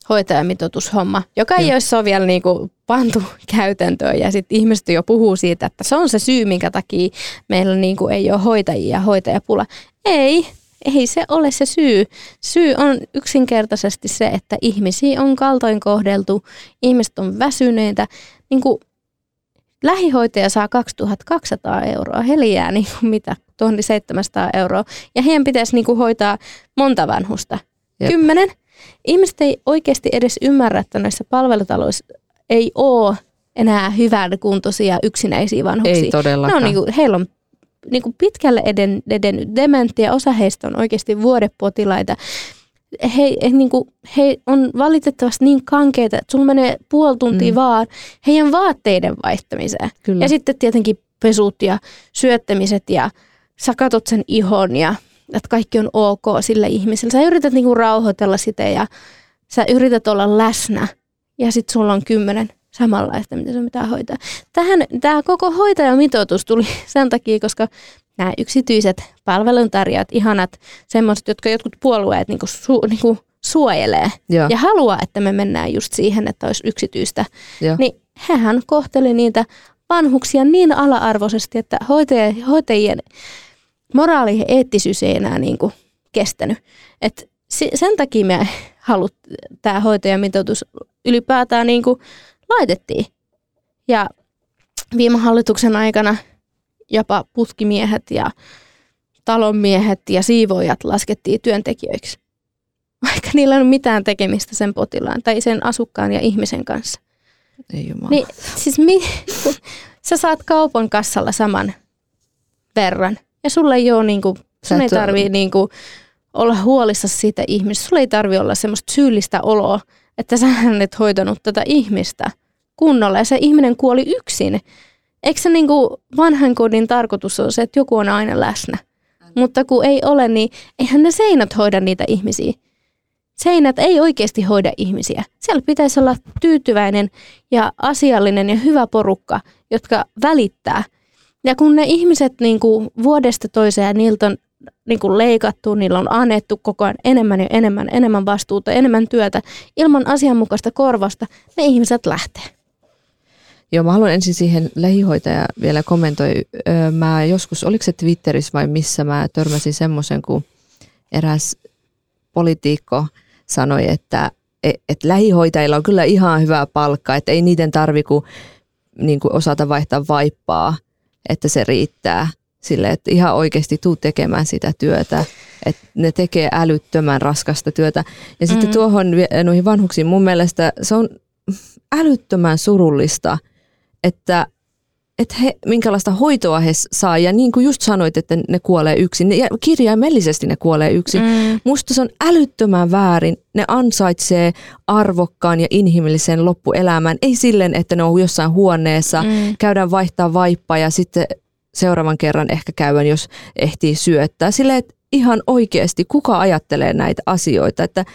hoitajamitoitushomma, joka ei olisi ole vielä niinku pantu käytäntöön ja sitten ihmiset jo puhuu siitä, että se on se syy, minkä takia meillä niinku ei ole hoitajia ja hoitajapula. Ei, ei se ole se syy. Syy on yksinkertaisesti se, että ihmisiä on kaltoin kohdeltu, ihmiset on väsyneitä. Niin kuin lähihoitaja saa 2200 euroa, heliää niin kuin mitä, 1700 euroa. Ja heidän pitäisi niin kuin hoitaa monta vanhusta. Jep. Kymmenen. Ihmiset ei oikeasti edes ymmärrä, että noissa palvelutaloissa ei ole enää hyvän kuntoisia yksinäisiä vanhuksia. Ei todellakaan. No, niin kuin, heillä on niin kuin pitkälle eden, edennyt dementia, osa heistä on oikeasti vuodepotilaita he, he, niin kuin, he on valitettavasti niin kankeita, että sulla menee puoli tuntia mm. vaan heidän vaatteiden vaihtamiseen. Kyllä. Ja sitten tietenkin pesut ja syöttämiset ja sä katot sen ihon ja että kaikki on ok sille ihmiselle. Sä yrität niinku rauhoitella sitä ja sä yrität olla läsnä ja sitten sulla on kymmenen samanlaista, mitä sun pitää hoitaa. Tähän, tämä koko hoitajamitoitus tuli sen takia, koska nämä yksityiset palveluntarjoajat, ihanat semmoiset, jotka jotkut puolueet niinku su, niinku suojelee Joo. ja haluaa, että me mennään just siihen, että olisi yksityistä, Joo. niin hehän kohteli niitä vanhuksia niin ala-arvoisesti, että hoitajien, hoitajien moraali ja eettisyys ei enää niin kuin kestänyt. Et sen takia me halut, tämä hoitajamitoitus ylipäätään niin kuin laitettiin. Ja viime hallituksen aikana jopa putkimiehet ja talonmiehet ja siivoojat laskettiin työntekijöiksi, vaikka niillä ei ole mitään tekemistä sen potilaan tai sen asukkaan ja ihmisen kanssa. Ei jumala. Niin, siis mi, sä saat kaupan kassalla saman verran ja sulle ei ole niinku, sun ei tarvii niinku olla huolissa siitä ihmisestä. Sulle ei tarvi olla semmoista syyllistä oloa, että sä et hoitanut tätä ihmistä kunnolla ja se ihminen kuoli yksin. Eikö se niinku vanhan kodin tarkoitus ole se, että joku on aina läsnä? Mutta kun ei ole, niin eihän ne seinät hoida niitä ihmisiä. Seinät ei oikeasti hoida ihmisiä. Siellä pitäisi olla tyytyväinen ja asiallinen ja hyvä porukka, jotka välittää. Ja kun ne ihmiset niin kuin vuodesta toiseen, niiltä on niin kuin leikattu, niillä on annettu koko ajan enemmän ja enemmän, enemmän vastuuta, enemmän työtä, ilman asianmukaista korvasta, ne ihmiset lähtee. Joo, mä haluan ensin siihen lähihoitaja vielä kommentoi. Mä joskus, oliko se Twitterissä vai missä mä törmäsin semmoisen, kun eräs poliitikko sanoi, että et, et lähihoitajilla on kyllä ihan hyvä palkka, että ei niiden tarvi kuin, niin kuin osata vaihtaa vaippaa, että se riittää sille, että ihan oikeasti tuu tekemään sitä työtä, että ne tekee älyttömän raskasta työtä. Ja mm. sitten tuohon noihin vanhuksiin mun mielestä se on älyttömän surullista, että että he, minkälaista hoitoa he saa. Ja niin kuin just sanoit, että ne kuolee yksin. Ja kirjaimellisesti ne kuolee yksin. Mm. Musta se on älyttömän väärin. Ne ansaitsee arvokkaan ja inhimillisen loppuelämän. Ei silleen, että ne on jossain huoneessa, mm. käydään vaihtaa vaippaa ja sitten seuraavan kerran ehkä käydään, jos ehtii syöttää. Sille, että ihan oikeasti kuka ajattelee näitä asioita, että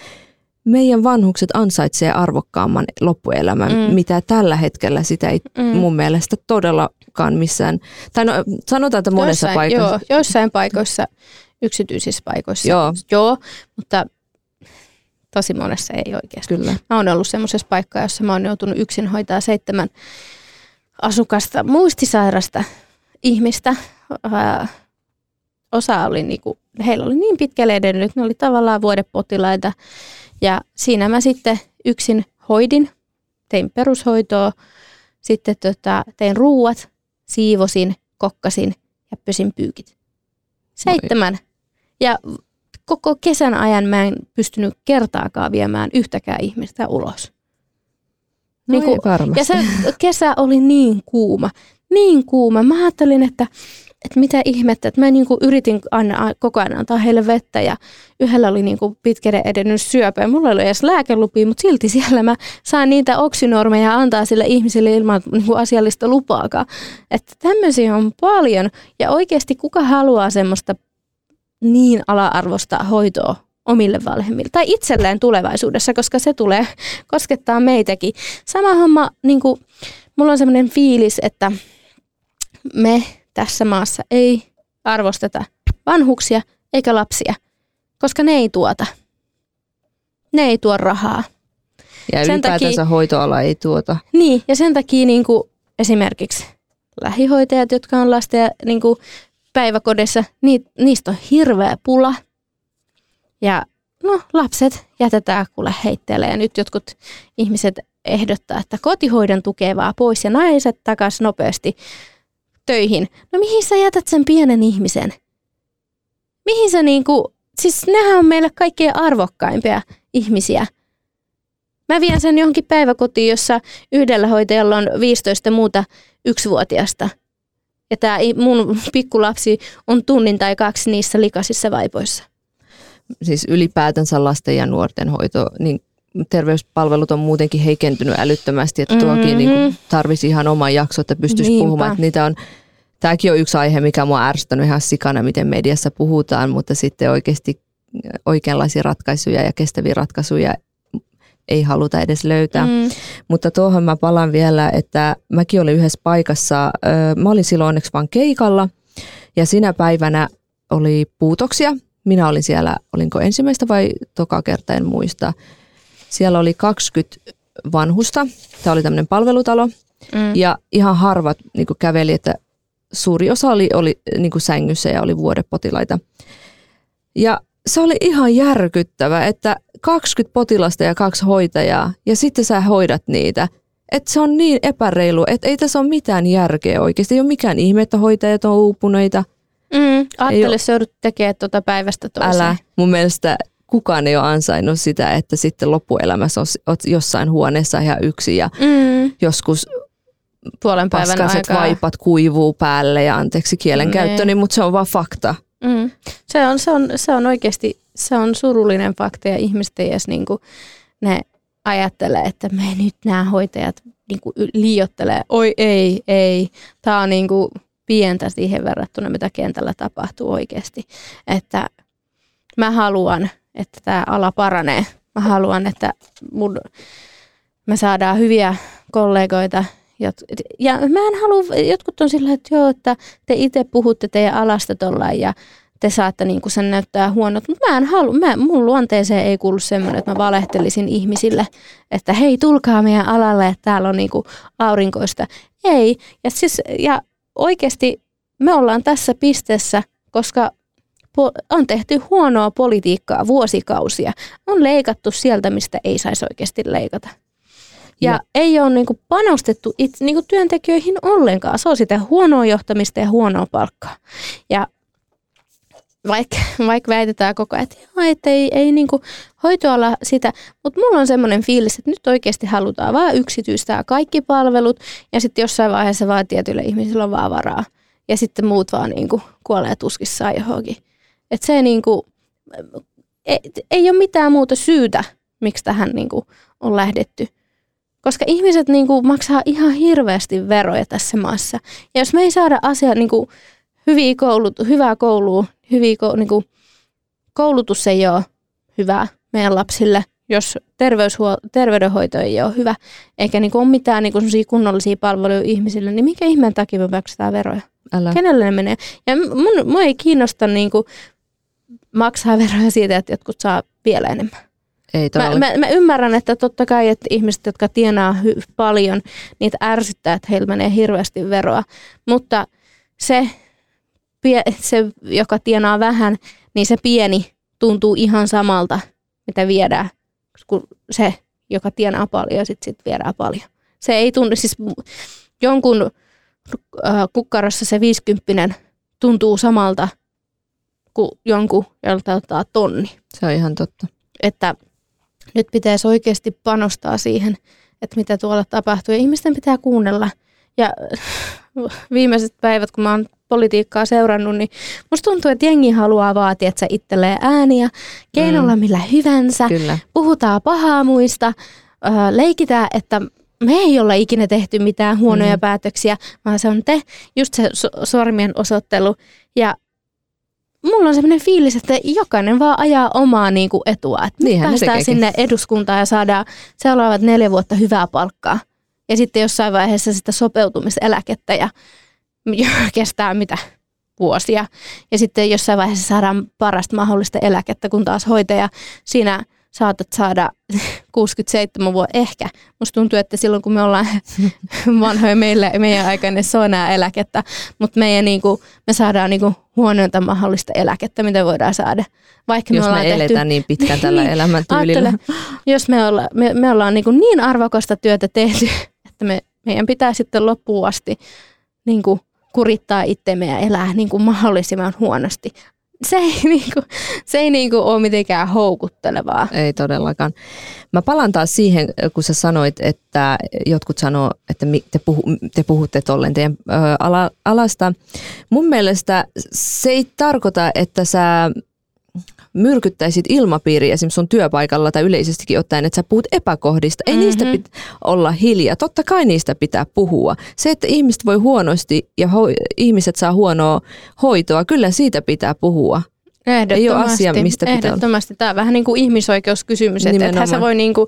meidän vanhukset ansaitsee arvokkaamman loppuelämän, mm. mitä tällä hetkellä sitä ei mm. mun mielestä todellakaan missään, tai no, sanotaan, että monessa joissain, paikassa. Joo, joissain paikoissa, yksityisissä paikoissa, joo, joo mutta tosi monessa ei oikeasti. Kyllä. Mä oon ollut semmoisessa paikkaa, jossa mä oon joutunut yksin hoitaa seitsemän asukasta muistisairasta ihmistä. Ää, osa oli niinku, heillä oli niin pitkälle edennyt, ne oli tavallaan vuodepotilaita. Ja siinä mä sitten yksin hoidin, tein perushoitoa, sitten tota, tein ruuat, siivosin, kokkasin ja pösin pyykit. Seitsemän. Ja koko kesän ajan mä en pystynyt kertaakaan viemään yhtäkään ihmistä ulos. No niin kuin, ja se kesä oli niin kuuma, niin kuuma. Mä ajattelin, että että mitä ihmettä, että mä niinku yritin aina, koko ajan antaa heille vettä ja yhdellä oli niinku pitkälle edennyt syöpä ja mulla ei ollut edes lääkelupia, mutta silti siellä mä saan niitä oksinormeja antaa sille ihmisille ilman niinku asiallista lupaakaan. Että tämmöisiä on paljon ja oikeasti kuka haluaa semmoista niin ala-arvosta hoitoa omille vanhemmille tai itselleen tulevaisuudessa, koska se tulee koskettaa meitäkin. Sama homma, niin kuin, mulla on semmoinen fiilis, että me tässä maassa ei arvosteta vanhuksia eikä lapsia, koska ne ei tuota. Ne ei tuo rahaa. Ja sen ylipäätänsä takia, hoitoala ei tuota. Niin, ja sen takia niin kuin esimerkiksi lähihoitajat, jotka on lasten niin kuin päiväkodissa, niin, niistä on hirveä pula. Ja no, lapset jätetään kuule heitteelle ja nyt jotkut ihmiset ehdottaa, että kotihoidon tukevaa pois ja naiset takaisin nopeasti töihin. No mihin sä jätät sen pienen ihmisen? Mihin sä niinku, siis nehän on meille kaikkein arvokkaimpia ihmisiä. Mä vien sen johonkin päiväkotiin, jossa yhdellä hoitajalla on 15 muuta yksivuotiasta. Ja tämä mun pikkulapsi on tunnin tai kaksi niissä likaisissa vaipoissa. Siis ylipäätänsä lasten ja nuorten hoito, niin terveyspalvelut on muutenkin heikentynyt älyttömästi, että tuokin mm-hmm. niin tarvisi ihan oman jakso, että pystyisi Niinpä. puhumaan, että niitä on tämäkin on yksi aihe, mikä mua ärsyttänyt ihan sikana, miten mediassa puhutaan, mutta sitten oikeasti oikeanlaisia ratkaisuja ja kestäviä ratkaisuja ei haluta edes löytää. Mm. Mutta tuohon mä palaan vielä, että mäkin olin yhdessä paikassa, mä olin silloin onneksi vaan keikalla ja sinä päivänä oli puutoksia. Minä olin siellä, olinko ensimmäistä vai toka kerta, en muista. Siellä oli 20 vanhusta, tämä oli tämmöinen palvelutalo mm. ja ihan harvat niin käveli, että suuri osa oli, oli niin sängyssä ja oli vuodepotilaita. Ja se oli ihan järkyttävä, että 20 potilasta ja kaksi hoitajaa ja sitten sä hoidat niitä. Että se on niin epäreilu, että ei tässä ole mitään järkeä oikeasti. Ei ole mikään ihme, että hoitajat on uupuneita. Mm, ajattele, se joudut tekemään tuota päivästä toiseen. Älä. Mun mielestä kukaan ei ole ansainnut sitä, että sitten loppuelämässä olet jossain huoneessa ihan yksin ja mm. joskus puolen päivän aikaa. vaipat kuivuu päälle ja anteeksi kielenkäyttöni, niin. mutta se on vaan fakta. Mm. Se, on, se, on, se on oikeasti se on surullinen fakta ja ihmiset ei edes niin kuin, ne ajattelee, että me nyt nämä hoitajat niin kuin liiottelee. Oi ei, ei. Tämä on niin kuin pientä siihen verrattuna, mitä kentällä tapahtuu oikeasti. Että mä haluan, että tämä ala paranee. Mä haluan, että mun, me saadaan hyviä kollegoita, ja mä en halua, jotkut on sillä, että joo, että te itse puhutte teidän alasta tuolla ja te saatte niin sen näyttää huonot, mutta mä en halua, mä, mun luonteeseen ei kuulu semmoinen, että mä valehtelisin ihmisille, että hei tulkaa meidän alalle, että täällä on niin aurinkoista. Ei, ja, siis, ja oikeasti me ollaan tässä pisteessä, koska on tehty huonoa politiikkaa vuosikausia. On leikattu sieltä, mistä ei saisi oikeasti leikata. Ja, ja ei ole niin kuin panostettu itse, niin kuin työntekijöihin ollenkaan. Se on sitä huonoa johtamista ja huonoa palkkaa. Ja vaikka, vaikka väitetään koko ajan, että, joo, että ei, ei niin kuin hoitoala sitä, mutta mulla on semmoinen fiilis, että nyt oikeasti halutaan vaan yksityistää kaikki palvelut ja sitten jossain vaiheessa vaan tietyille ihmisillä on vaan varaa ja sitten muut vaan niin kuin kuolee tuskissaan johonkin. Että se niin kuin, ei, ei ole mitään muuta syytä, miksi tähän niin kuin on lähdetty. Koska ihmiset niin kuin maksaa ihan hirveästi veroja tässä maassa. Ja jos me ei saada asia, niin kuin, hyviä koulut, hyvää koulua, hyviä, niin kuin, koulutus ei ole hyvä meidän lapsille, jos terveyshuol- terveydenhoito ei ole hyvä, eikä niin kuin, ole mitään niin kuin, kunnollisia palveluja ihmisille, niin mikä ihmeen takia me maksetaan veroja? Älä. Kenelle ne menee? Ja mun, mun ei kiinnosta niin kuin, maksaa veroja siitä, että jotkut saa vielä enemmän. Ei mä, mä, mä ymmärrän, että totta kai, että ihmiset, jotka tienaa hy- paljon, niitä ärsyttää, että heillä menee hirveästi veroa. Mutta se, se, joka tienaa vähän, niin se pieni tuntuu ihan samalta, mitä viedään, kuin se, joka tienaa paljon sitten sit viedään paljon. Se ei tunnu, siis jonkun äh, kukkarossa se 50 tuntuu samalta kuin jonkun, jolta ottaa tonni. Se on ihan totta. Että nyt pitäisi oikeasti panostaa siihen, että mitä tuolla tapahtuu. Ja ihmisten pitää kuunnella. Ja viimeiset päivät, kun mä oon politiikkaa seurannut, niin musta tuntuu, että jengi haluaa vaatia, että se itselleen ääniä, keinolla mm. millä hyvänsä, Kyllä. puhutaan pahaa muista, leikitään, että me ei olla ikinä tehty mitään huonoja mm. päätöksiä, vaan se on te, just se sormien osoittelu. Ja mulla on sellainen fiilis, että jokainen vaan ajaa omaa niin kuin etua. Että Niinhän päästään sinne eduskuntaan ja saadaan seuraavat neljä vuotta hyvää palkkaa. Ja sitten jossain vaiheessa sitä sopeutumiseläkettä ja kestää mitä vuosia. Ja sitten jossain vaiheessa saadaan parasta mahdollista eläkettä, kun taas hoitaja siinä saatat saada 67 vuotta ehkä. Musta tuntuu, että silloin kun me ollaan vanhoja, meillä, meidän aikainen se on nämä eläkettä, mutta meidän, niin kuin, me saadaan niin kuin, huonointa mahdollista eläkettä, mitä voidaan saada. Vaikka jos me, me eletään tehty, niin pitkään tällä niin, elämäntyylillä. jos me, olla, me, me ollaan niin, kuin niin arvokasta työtä tehty, että me, meidän pitää sitten loppuun asti niin kuin, kurittaa itsemme ja elää niin kuin mahdollisimman huonosti se ei, niinku, se ei niinku ole mitenkään houkuttelevaa. Ei todellakaan. Mä palaan taas siihen, kun sä sanoit, että jotkut sanoo, että te, puhu, te puhutte tolleen teidän ala, alasta. Mun mielestä se ei tarkoita, että sä myrkyttäisit ilmapiiri esimerkiksi sun työpaikalla tai yleisestikin ottaen, että sä puhut epäkohdista. Ei mm-hmm. niistä pitää olla hiljaa. Totta kai niistä pitää puhua. Se, että ihmiset voi huonosti ja ho- ihmiset saa huonoa hoitoa, kyllä siitä pitää puhua. Ei ole asia, mistä pitää Ehdottomasti. Tämä on vähän niin kuin ihmisoikeuskysymys, että ethän sä voi niin kuin,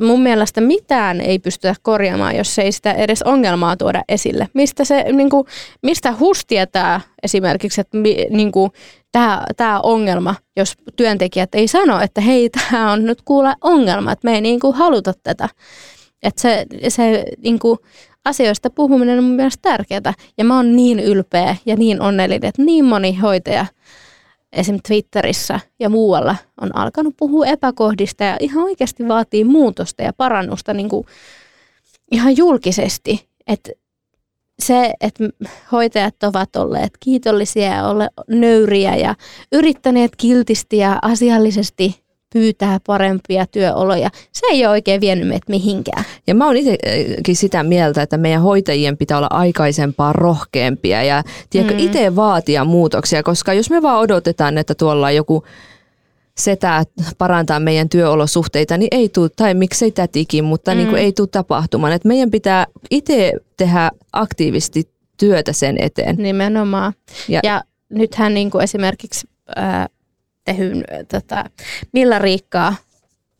mun mielestä mitään ei pystytä korjaamaan, jos ei sitä edes ongelmaa tuoda esille. Mistä, se, niin kuin, mistä HUS tietää esimerkiksi, että niin kuin, tämä, tämä ongelma, jos työntekijät ei sano, että hei, tämä on nyt kuule ongelma, että me ei niin kuin haluta tätä. Että se, se niin kuin, asioista puhuminen on mielestä tärkeää. Ja mä oon niin ylpeä ja niin onnellinen, että niin moni hoitaja – esim. Twitterissä ja muualla on alkanut puhua epäkohdista ja ihan oikeasti vaatii muutosta ja parannusta niin kuin ihan julkisesti. Että se, että hoitajat ovat olleet kiitollisia ja olleet nöyriä ja yrittäneet kiltisti ja asiallisesti pyytää parempia työoloja. Se ei ole oikein vienyt meitä mihinkään. Ja mä oon itsekin sitä mieltä, että meidän hoitajien pitää olla aikaisempaa rohkeampia ja tiedätkö, mm. itse vaatia muutoksia, koska jos me vaan odotetaan, että tuolla joku setä parantaa meidän työolosuhteita, niin ei tule, tai miksei tätikin, mutta mm. niin kuin ei tule tapahtumaan. Et meidän pitää itse tehdä aktiivisesti työtä sen eteen. Nimenomaan. Ja, ja nythän niin kuin esimerkiksi ää, tehyn tota, Milla Riikkaa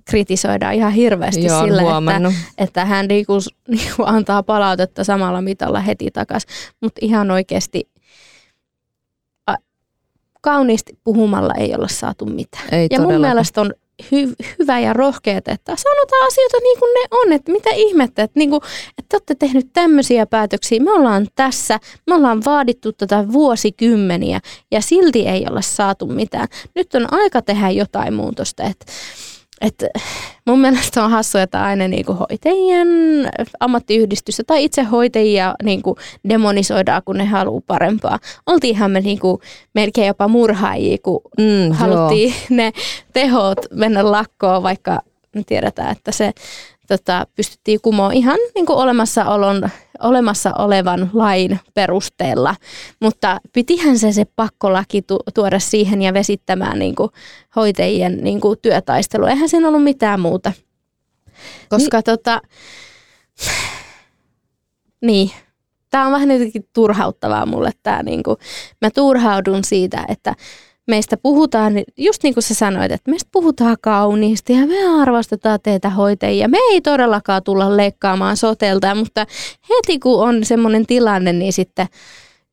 kritisoidaan ihan hirveästi Joo, sillä, että, että hän niinku, niinku antaa palautetta samalla mitalla heti takaisin. Mutta ihan oikeasti kauniisti puhumalla ei olla saatu mitään. Ei ja mun mielestä on hy- hyvä ja rohkeaa, että sanotaan asioita niin kuin ne on. Että mitä ihmettä, että, niin kuin, että te olette tehnyt tämmöisiä päätöksiä. Me ollaan tässä, me ollaan vaadittu tätä vuosikymmeniä ja silti ei ole saatu mitään. Nyt on aika tehdä jotain muutosta. Että et mun mielestä on hassua, että aina niinku hoitajien ammattiyhdistystä tai itse hoitajia niinku demonisoidaan, kun ne haluaa parempaa. Oltiinhan me niinku melkein jopa murhaajia, kun mm, haluttiin joo. ne tehot mennä lakkoon, vaikka me tiedetään, että se tota, pystyttiin kumoon ihan niin kuin olemassaolon, olemassa olevan lain perusteella. Mutta pitihän se se pakkolaki tu- tuoda siihen ja vesittämään niin kuin hoitajien niin kuin työtaistelua. Eihän siinä ollut mitään muuta. Koska niin. tota, niin, tämä on vähän jotenkin turhauttavaa mulle tämä. Niin kuin, mä turhaudun siitä, että meistä puhutaan, just niin kuin sä sanoit, että meistä puhutaan kauniisti ja me arvostetaan teitä hoitajia. Me ei todellakaan tulla leikkaamaan sotelta, mutta heti kun on semmoinen tilanne, niin sitten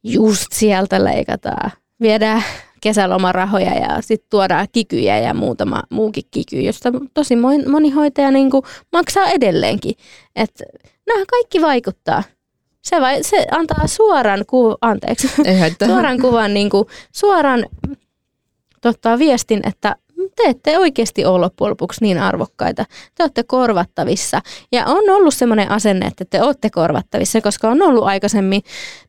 just sieltä leikataan. Viedään kesälomarahoja ja sitten tuodaan kikyjä ja muutama muukin kiky, josta tosi moni hoitaja niin kuin maksaa edelleenkin. Et nämä kaikki vaikuttaa. Se, vai, se antaa suoran, ku, anteeksi, suoran kuvan, niin kuin, suoran tota, viestin, että te ette oikeasti ole loppujen lopuksi niin arvokkaita. Te olette korvattavissa. Ja on ollut semmoinen asenne, että te olette korvattavissa, koska on ollut aikaisemmin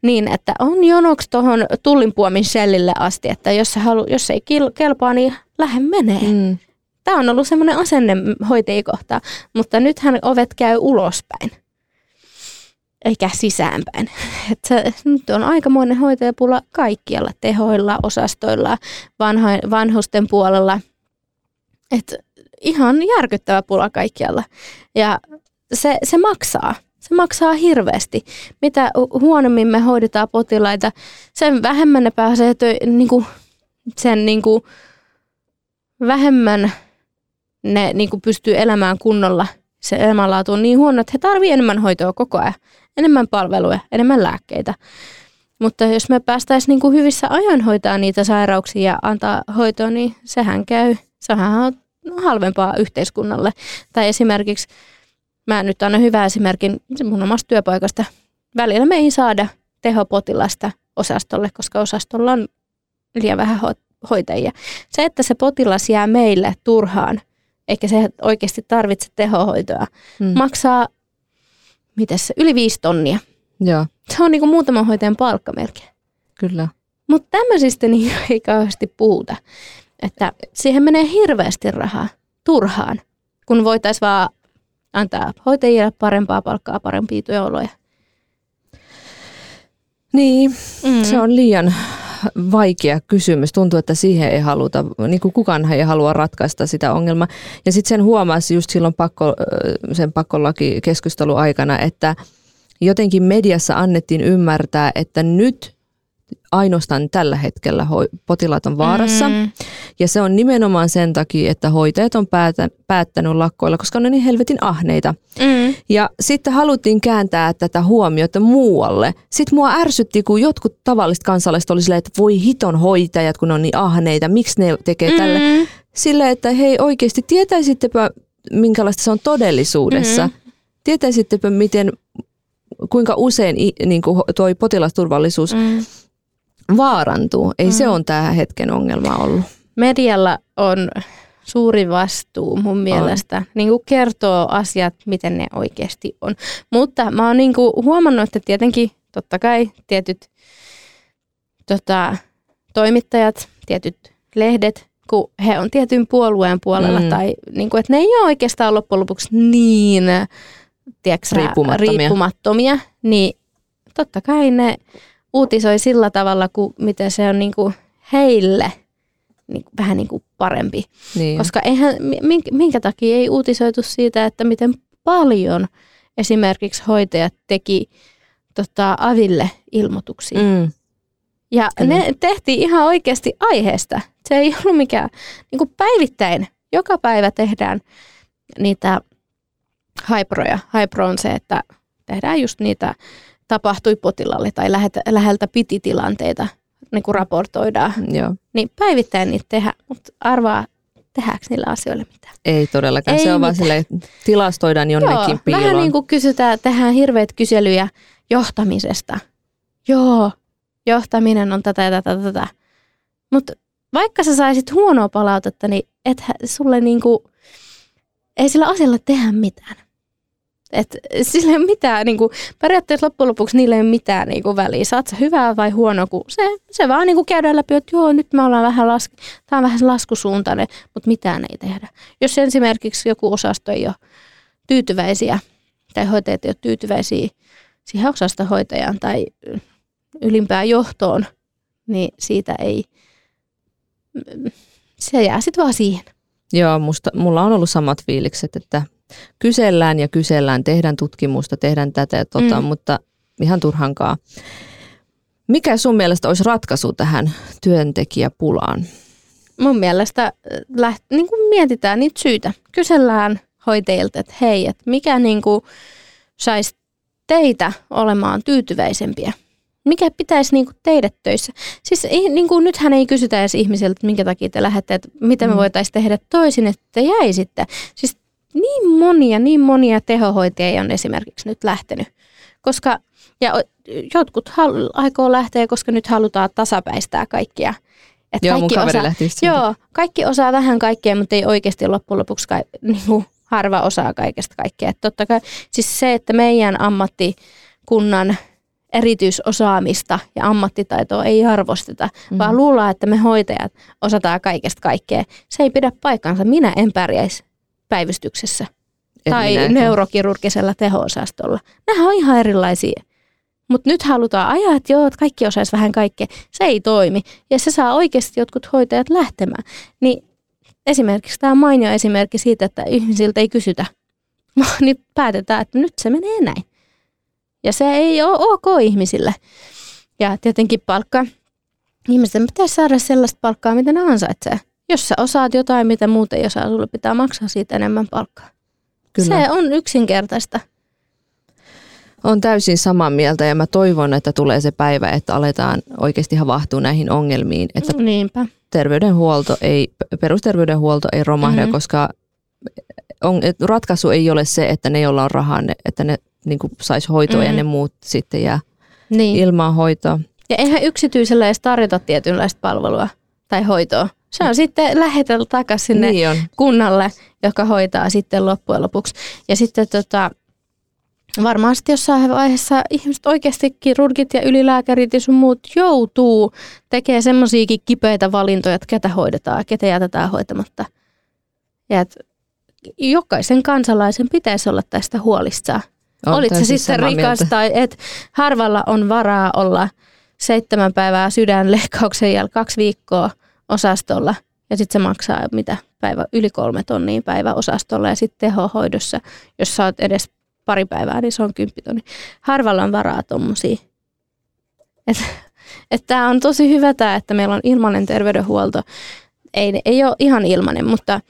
niin, että on jonoksi tuohon tullinpuomin shellille asti, että jos, halu, jos ei kelpaa, niin lähde menee. Mm. Tämä on ollut semmoinen asenne hoitajikohtaa, mutta nythän ovet käy ulospäin eikä sisäänpäin. Et se, nyt on aikamoinen hoitajapula kaikkialla, tehoilla, osastoilla, vanho, vanhusten puolella. Et ihan järkyttävä pula kaikkialla. Ja se, se maksaa. Se maksaa hirveästi. Mitä huonommin me hoidetaan potilaita, sen vähemmän ne pääsee tö- niinku, sen niinku, vähemmän ne niinku, pystyy elämään kunnolla. Se elämänlaatu on niin huono, että he tarvitsevat enemmän hoitoa koko ajan enemmän palveluja, enemmän lääkkeitä. Mutta jos me päästäisiin niin kuin hyvissä ajoin hoitaa niitä sairauksia ja antaa hoitoa, niin sehän käy, sehän on halvempaa yhteiskunnalle. Tai esimerkiksi, mä nyt annan hyvä esimerkin mun omasta työpaikasta. Välillä me ei saada tehopotilasta osastolle, koska osastolla on liian vähän hoitajia. Se, että se potilas jää meille turhaan, eikä se oikeasti tarvitse tehohoitoa, hmm. maksaa miten se, yli viisi tonnia. Joo. Se on niinku muutaman hoitajan palkka melkein. Kyllä. Mutta tämmöisistä niin ei kauheasti puhuta. Että siihen menee hirveästi rahaa turhaan, kun voitaisiin vaan antaa hoitajille parempaa palkkaa, parempia työoloja. Niin, mm. se on liian vaikea kysymys. Tuntuu, että siihen ei haluta, niin kuin kukaan ei halua ratkaista sitä ongelmaa. Ja sitten sen huomasi just silloin pakko, sen pakkolaki-keskustelun aikana, että jotenkin mediassa annettiin ymmärtää, että nyt ainoastaan tällä hetkellä potilaat on vaarassa. Mm. Ja se on nimenomaan sen takia, että hoitajat on päätä, päättänyt lakkoilla, koska ne on niin helvetin ahneita. Mm. Ja sitten haluttiin kääntää tätä huomiota muualle. Sitten mua ärsytti, kun jotkut tavalliset kansalaiset oli silleen, että voi hiton hoitajat, kun ne on niin ahneita, miksi ne tekee mm. tälle. Sille, että hei oikeasti tietäisittepä, minkälaista se on todellisuudessa. Mm. Tietäisittepä, miten, kuinka usein niin kuin toi potilasturvallisuus mm vaarantuu. Ei mm. se on tämä hetken ongelma ollut. Medialla on suuri vastuu mun mielestä niin kuin kertoo asiat, miten ne oikeasti on. Mutta mä oon niin kuin huomannut, että tietenkin totta kai tietyt tota, toimittajat, tietyt lehdet, kun he on tietyn puolueen puolella mm. tai niin kuin, että ne ei ole oikeastaan loppujen lopuksi niin tiedätkö, riippumattomia. riippumattomia, niin totta kai ne uutisoi sillä tavalla, kuin miten se on niin kuin heille niin kuin, vähän niin kuin parempi. Niin. Koska eihän, minkä, minkä takia ei uutisoitu siitä, että miten paljon esimerkiksi hoitajat teki tota, aville ilmoituksia. Mm. Ja Kyllä. ne tehtiin ihan oikeasti aiheesta. Se ei ollut mikään niin kuin päivittäin. Joka päivä tehdään niitä haiproja. Haipro on se, että tehdään just niitä tapahtui potilaalle tai läheltä, läheltä piti tilanteita, niin kuin raportoidaan. Joo. Niin päivittäin niitä tehdään, mutta arvaa, tehdäänkö niillä asioilla mitään? Ei todellakaan, Ei se on mitään. vaan sille, tilastoidaan jonnekin Joo, piiloon. Vähän niin kuin kysytään, tehdään hirveät kyselyjä johtamisesta. Joo, johtaminen on tätä ja tätä, tätä. Mutta vaikka sä saisit huonoa palautetta, niin et sulle niinku, ei sillä asialla tehdä mitään. Et sillä ei ole mitään, niin kuin, periaatteessa loppujen lopuksi niillä ei ole mitään niin kuin, väliä. Saat sä hyvää vai huono, kun se, se vaan niin kuin käydään läpi, että joo, nyt me ollaan vähän, las, tämä on vähän laskusuuntainen, mutta mitään ei tehdä. Jos esimerkiksi joku osasto ei ole tyytyväisiä tai hoitajat ei ole tyytyväisiä siihen osastohoitajaan tai ylimpään johtoon, niin siitä ei, se jää sitten vaan siihen. Joo, musta, mulla on ollut samat fiilikset, että kysellään ja kysellään, tehdään tutkimusta, tehdään tätä ja tota, mm. mutta ihan turhankaa. Mikä sun mielestä olisi ratkaisu tähän työntekijäpulaan? Mun mielestä äh, läht, niin kuin mietitään niitä syitä. Kysellään hoitajilta, että hei, että mikä niin kuin saisi teitä olemaan tyytyväisempiä mikä pitäisi niin kuin teidät töissä? Siis niin kuin, nythän ei kysytä edes ihmisiltä, että minkä takia te lähdette, että mitä me mm. voitaisiin tehdä toisin, että te jäisitte. Siis niin monia, niin monia tehohoitajia on esimerkiksi nyt lähtenyt. Koska, ja jotkut hal- aikoo lähteä, koska nyt halutaan tasapäistää kaikkia. Et joo, kaikki, osaa, joo, kaikki osaa vähän kaikkea, mutta ei oikeasti loppujen lopuksi ka- niin kuin harva osaa kaikesta kaikkea. Et totta kai, siis se, että meidän ammattikunnan erityisosaamista ja ammattitaitoa ei arvosteta, mm. vaan luullaan, että me hoitajat osataan kaikesta kaikkea. Se ei pidä paikkansa. Minä en pärjäisi päivystyksessä en tai minäkään. neurokirurgisella teho-osastolla. Nämä on ihan erilaisia. Mutta nyt halutaan ajaa, että joo, että kaikki osaisi vähän kaikkea. Se ei toimi. Ja se saa oikeasti jotkut hoitajat lähtemään. Niin esimerkiksi tämä mainio esimerkki siitä, että ihmisiltä ei kysytä. niin päätetään, että nyt se menee näin. Ja se ei ole ok ihmisille. Ja tietenkin palkka. Ihmisten pitäisi saada sellaista palkkaa, mitä ne ansaitsee. Jos sä osaat jotain, mitä muut ei osaa, sulle pitää maksaa siitä enemmän palkkaa. Kyllä. Se on yksinkertaista. On täysin samaa mieltä ja mä toivon, että tulee se päivä, että aletaan oikeasti havahtua näihin ongelmiin. Että Niinpä. Terveydenhuolto ei, perusterveydenhuolto ei romahda, mm-hmm. koska on, ratkaisu ei ole se, että ne, joilla on rahaa, ne, että ne niin saisi hoitoa mm-hmm. ja ne muut sitten jää niin. ilman hoitoa. Ja eihän yksityisellä edes tarjota tietynlaista palvelua tai hoitoa. Se on sitten lähetelty takaisin sinne niin kunnalle, joka hoitaa sitten loppujen lopuksi. Ja sitten tota, varmasti jossain vaiheessa ihmiset oikeasti, kirurgit ja ylilääkärit ja sun muut joutuu tekemään semmoisiakin kipeitä valintoja, että ketä hoidetaan ja ketä jätetään hoitamatta. Ja että jokaisen kansalaisen pitäisi olla tästä huolissaan. Olit se sitten rikas mieltä. tai et harvalla on varaa olla seitsemän päivää sydänleikkauksen jälkeen kaksi viikkoa osastolla ja sitten se maksaa mitä päivä, yli kolme tonnia päivä osastolla ja sitten tehohoidossa, jos sä oot edes pari päivää, niin se on kymppitonni. Harvalla on varaa tommosia. Että et tämä on tosi hyvä tämä, että meillä on ilmainen terveydenhuolto. Ei, ei ole ihan ilmainen, mutta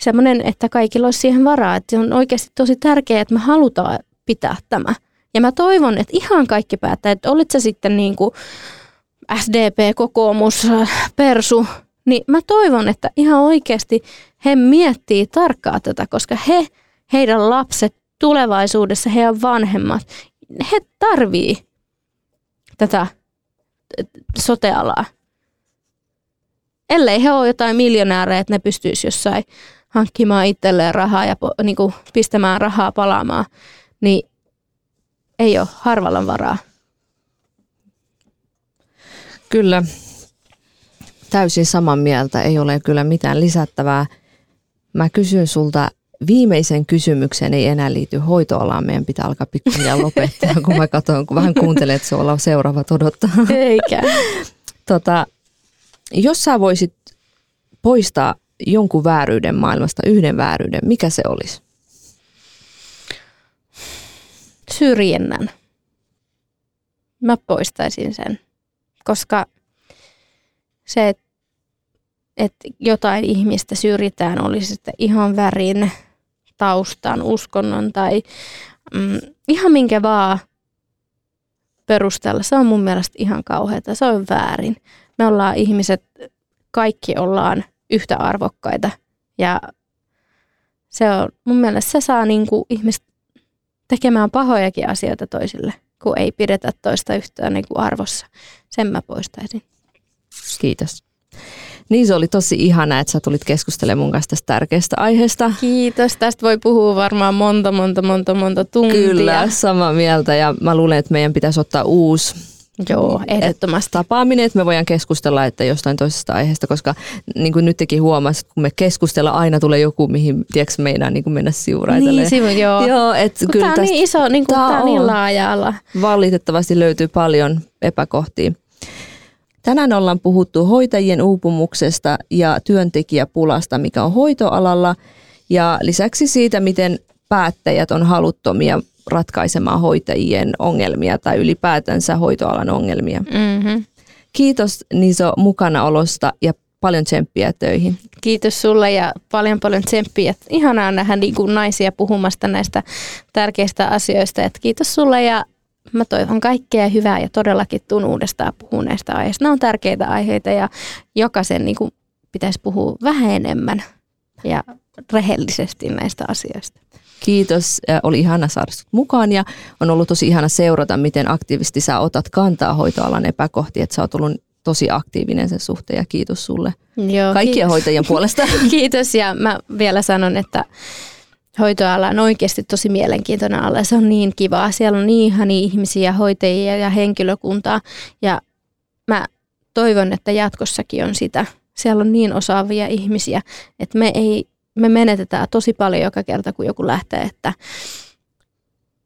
semmoinen, että kaikilla olisi siihen varaa. Että se on oikeasti tosi tärkeää, että me halutaan pitää tämä. Ja mä toivon, että ihan kaikki päättää, että olit se sitten niin kuin SDP, kokoomus, persu, niin mä toivon, että ihan oikeasti he miettii tarkkaa tätä, koska he, heidän lapset tulevaisuudessa, heidän vanhemmat, he tarvii tätä sotealaa. Ellei he ole jotain miljonäärejä, että ne pystyisi jossain hankkimaan itselleen rahaa ja niin kuin pistämään rahaa palaamaan, niin ei ole harvallan varaa. Kyllä, täysin saman mieltä. Ei ole kyllä mitään lisättävää. Mä kysyn sulta viimeisen kysymyksen ei enää liity hoitoalaan. Meidän pitää alkaa pikkuhiljaa lopettaa, kun mä katson, kun vähän kuuntelen, että sulla on seuraavat odottaa. Eikä. tota, jos sä voisit poistaa jonkun vääryyden maailmasta, yhden vääryyden, mikä se olisi? Syrjinnän. Mä poistaisin sen, koska se, että et jotain ihmistä syrjitään, olisi sitten ihan värin, taustan, uskonnon tai mm, ihan minkä vaan perusteella. Se on mun mielestä ihan kauheata. Se on väärin. Me ollaan ihmiset, kaikki ollaan yhtä arvokkaita ja se on, mun mielestä se saa niinku ihmiset tekemään pahojakin asioita toisille, kun ei pidetä toista yhtään niinku arvossa. Sen mä poistaisin. Kiitos. Niin se oli tosi ihana, että sä tulit keskustelemaan mun kanssa tästä tärkeästä aiheesta. Kiitos. Tästä voi puhua varmaan monta, monta, monta, monta tuntia. Kyllä, samaa mieltä. Ja mä luulen, että meidän pitäisi ottaa uusi Joo, ehdottomasti. tapaaminen, että me voidaan keskustella että jostain toisesta aiheesta, koska niin kuin nytkin huomasit, kun me keskustellaan, aina tulee joku, mihin tiedätkö, meinaa niin kuin mennä siuraitelle. Niin, sivu, joo. joo et kun kyllä tämä on niin iso, niin kuin, tämä on niin laaja Valitettavasti löytyy paljon epäkohtia. Tänään ollaan puhuttu hoitajien uupumuksesta ja työntekijäpulasta, mikä on hoitoalalla, ja lisäksi siitä, miten päättäjät on haluttomia ratkaisemaan hoitajien ongelmia tai ylipäätänsä hoitoalan ongelmia. Mm-hmm. Kiitos Niso mukanaolosta ja paljon tsemppiä töihin. Kiitos sulle ja paljon paljon tsemppiä. Ihanaa nähdä niin kuin naisia puhumasta näistä tärkeistä asioista. Et kiitos sulle ja mä toivon kaikkea hyvää ja todellakin tuun uudestaan puhua näistä aiheista. Nämä on tärkeitä aiheita ja jokaisen niin kuin pitäisi puhua vähän enemmän ja rehellisesti näistä asioista. Kiitos, oli ihana saada mukaan ja on ollut tosi ihana seurata, miten aktiivisesti sä otat kantaa hoitoalan epäkohtiin, että sä oot ollut tosi aktiivinen sen suhteen ja kiitos sulle Joo, kaikkien kiitos. hoitajien puolesta. kiitos ja mä vielä sanon, että hoitoala on oikeasti tosi mielenkiintoinen ala. Se on niin kivaa. Siellä on niin ihania ihmisiä, hoitajia ja henkilökuntaa. Ja mä toivon, että jatkossakin on sitä. Siellä on niin osaavia ihmisiä, että me, ei, me menetetään tosi paljon joka kerta, kun joku lähtee. Että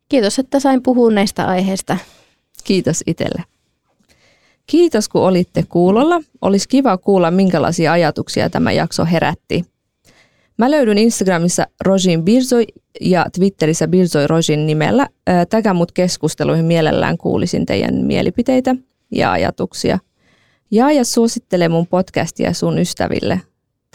kiitos, että sain puhua näistä aiheista. Kiitos itselle. Kiitos, kun olitte kuulolla. Olisi kiva kuulla, minkälaisia ajatuksia tämä jakso herätti. Mä löydyn Instagramissa Rojin Birzoi ja Twitterissä Birzoi Rojin nimellä. Täkä mut keskusteluihin mielellään kuulisin teidän mielipiteitä ja ajatuksia. Jaa ja suosittele mun podcastia sun ystäville.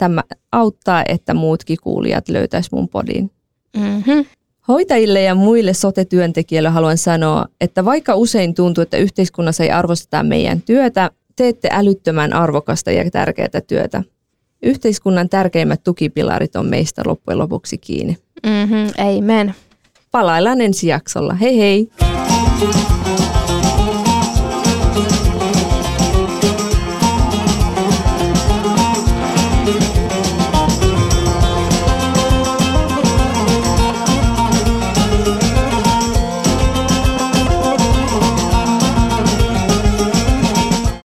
Tämä auttaa, että muutkin kuulijat löytäis mun podin. Mm-hmm. Hoitajille ja muille sote-työntekijöille haluan sanoa, että vaikka usein tuntuu, että yhteiskunnassa ei arvosteta meidän työtä, teette älyttömän arvokasta ja tärkeää työtä yhteiskunnan tärkeimmät tukipilarit on meistä loppujen lopuksi kiinni. Mm-hmm, amen. Palaillaan ensi jaksolla. Hei hei!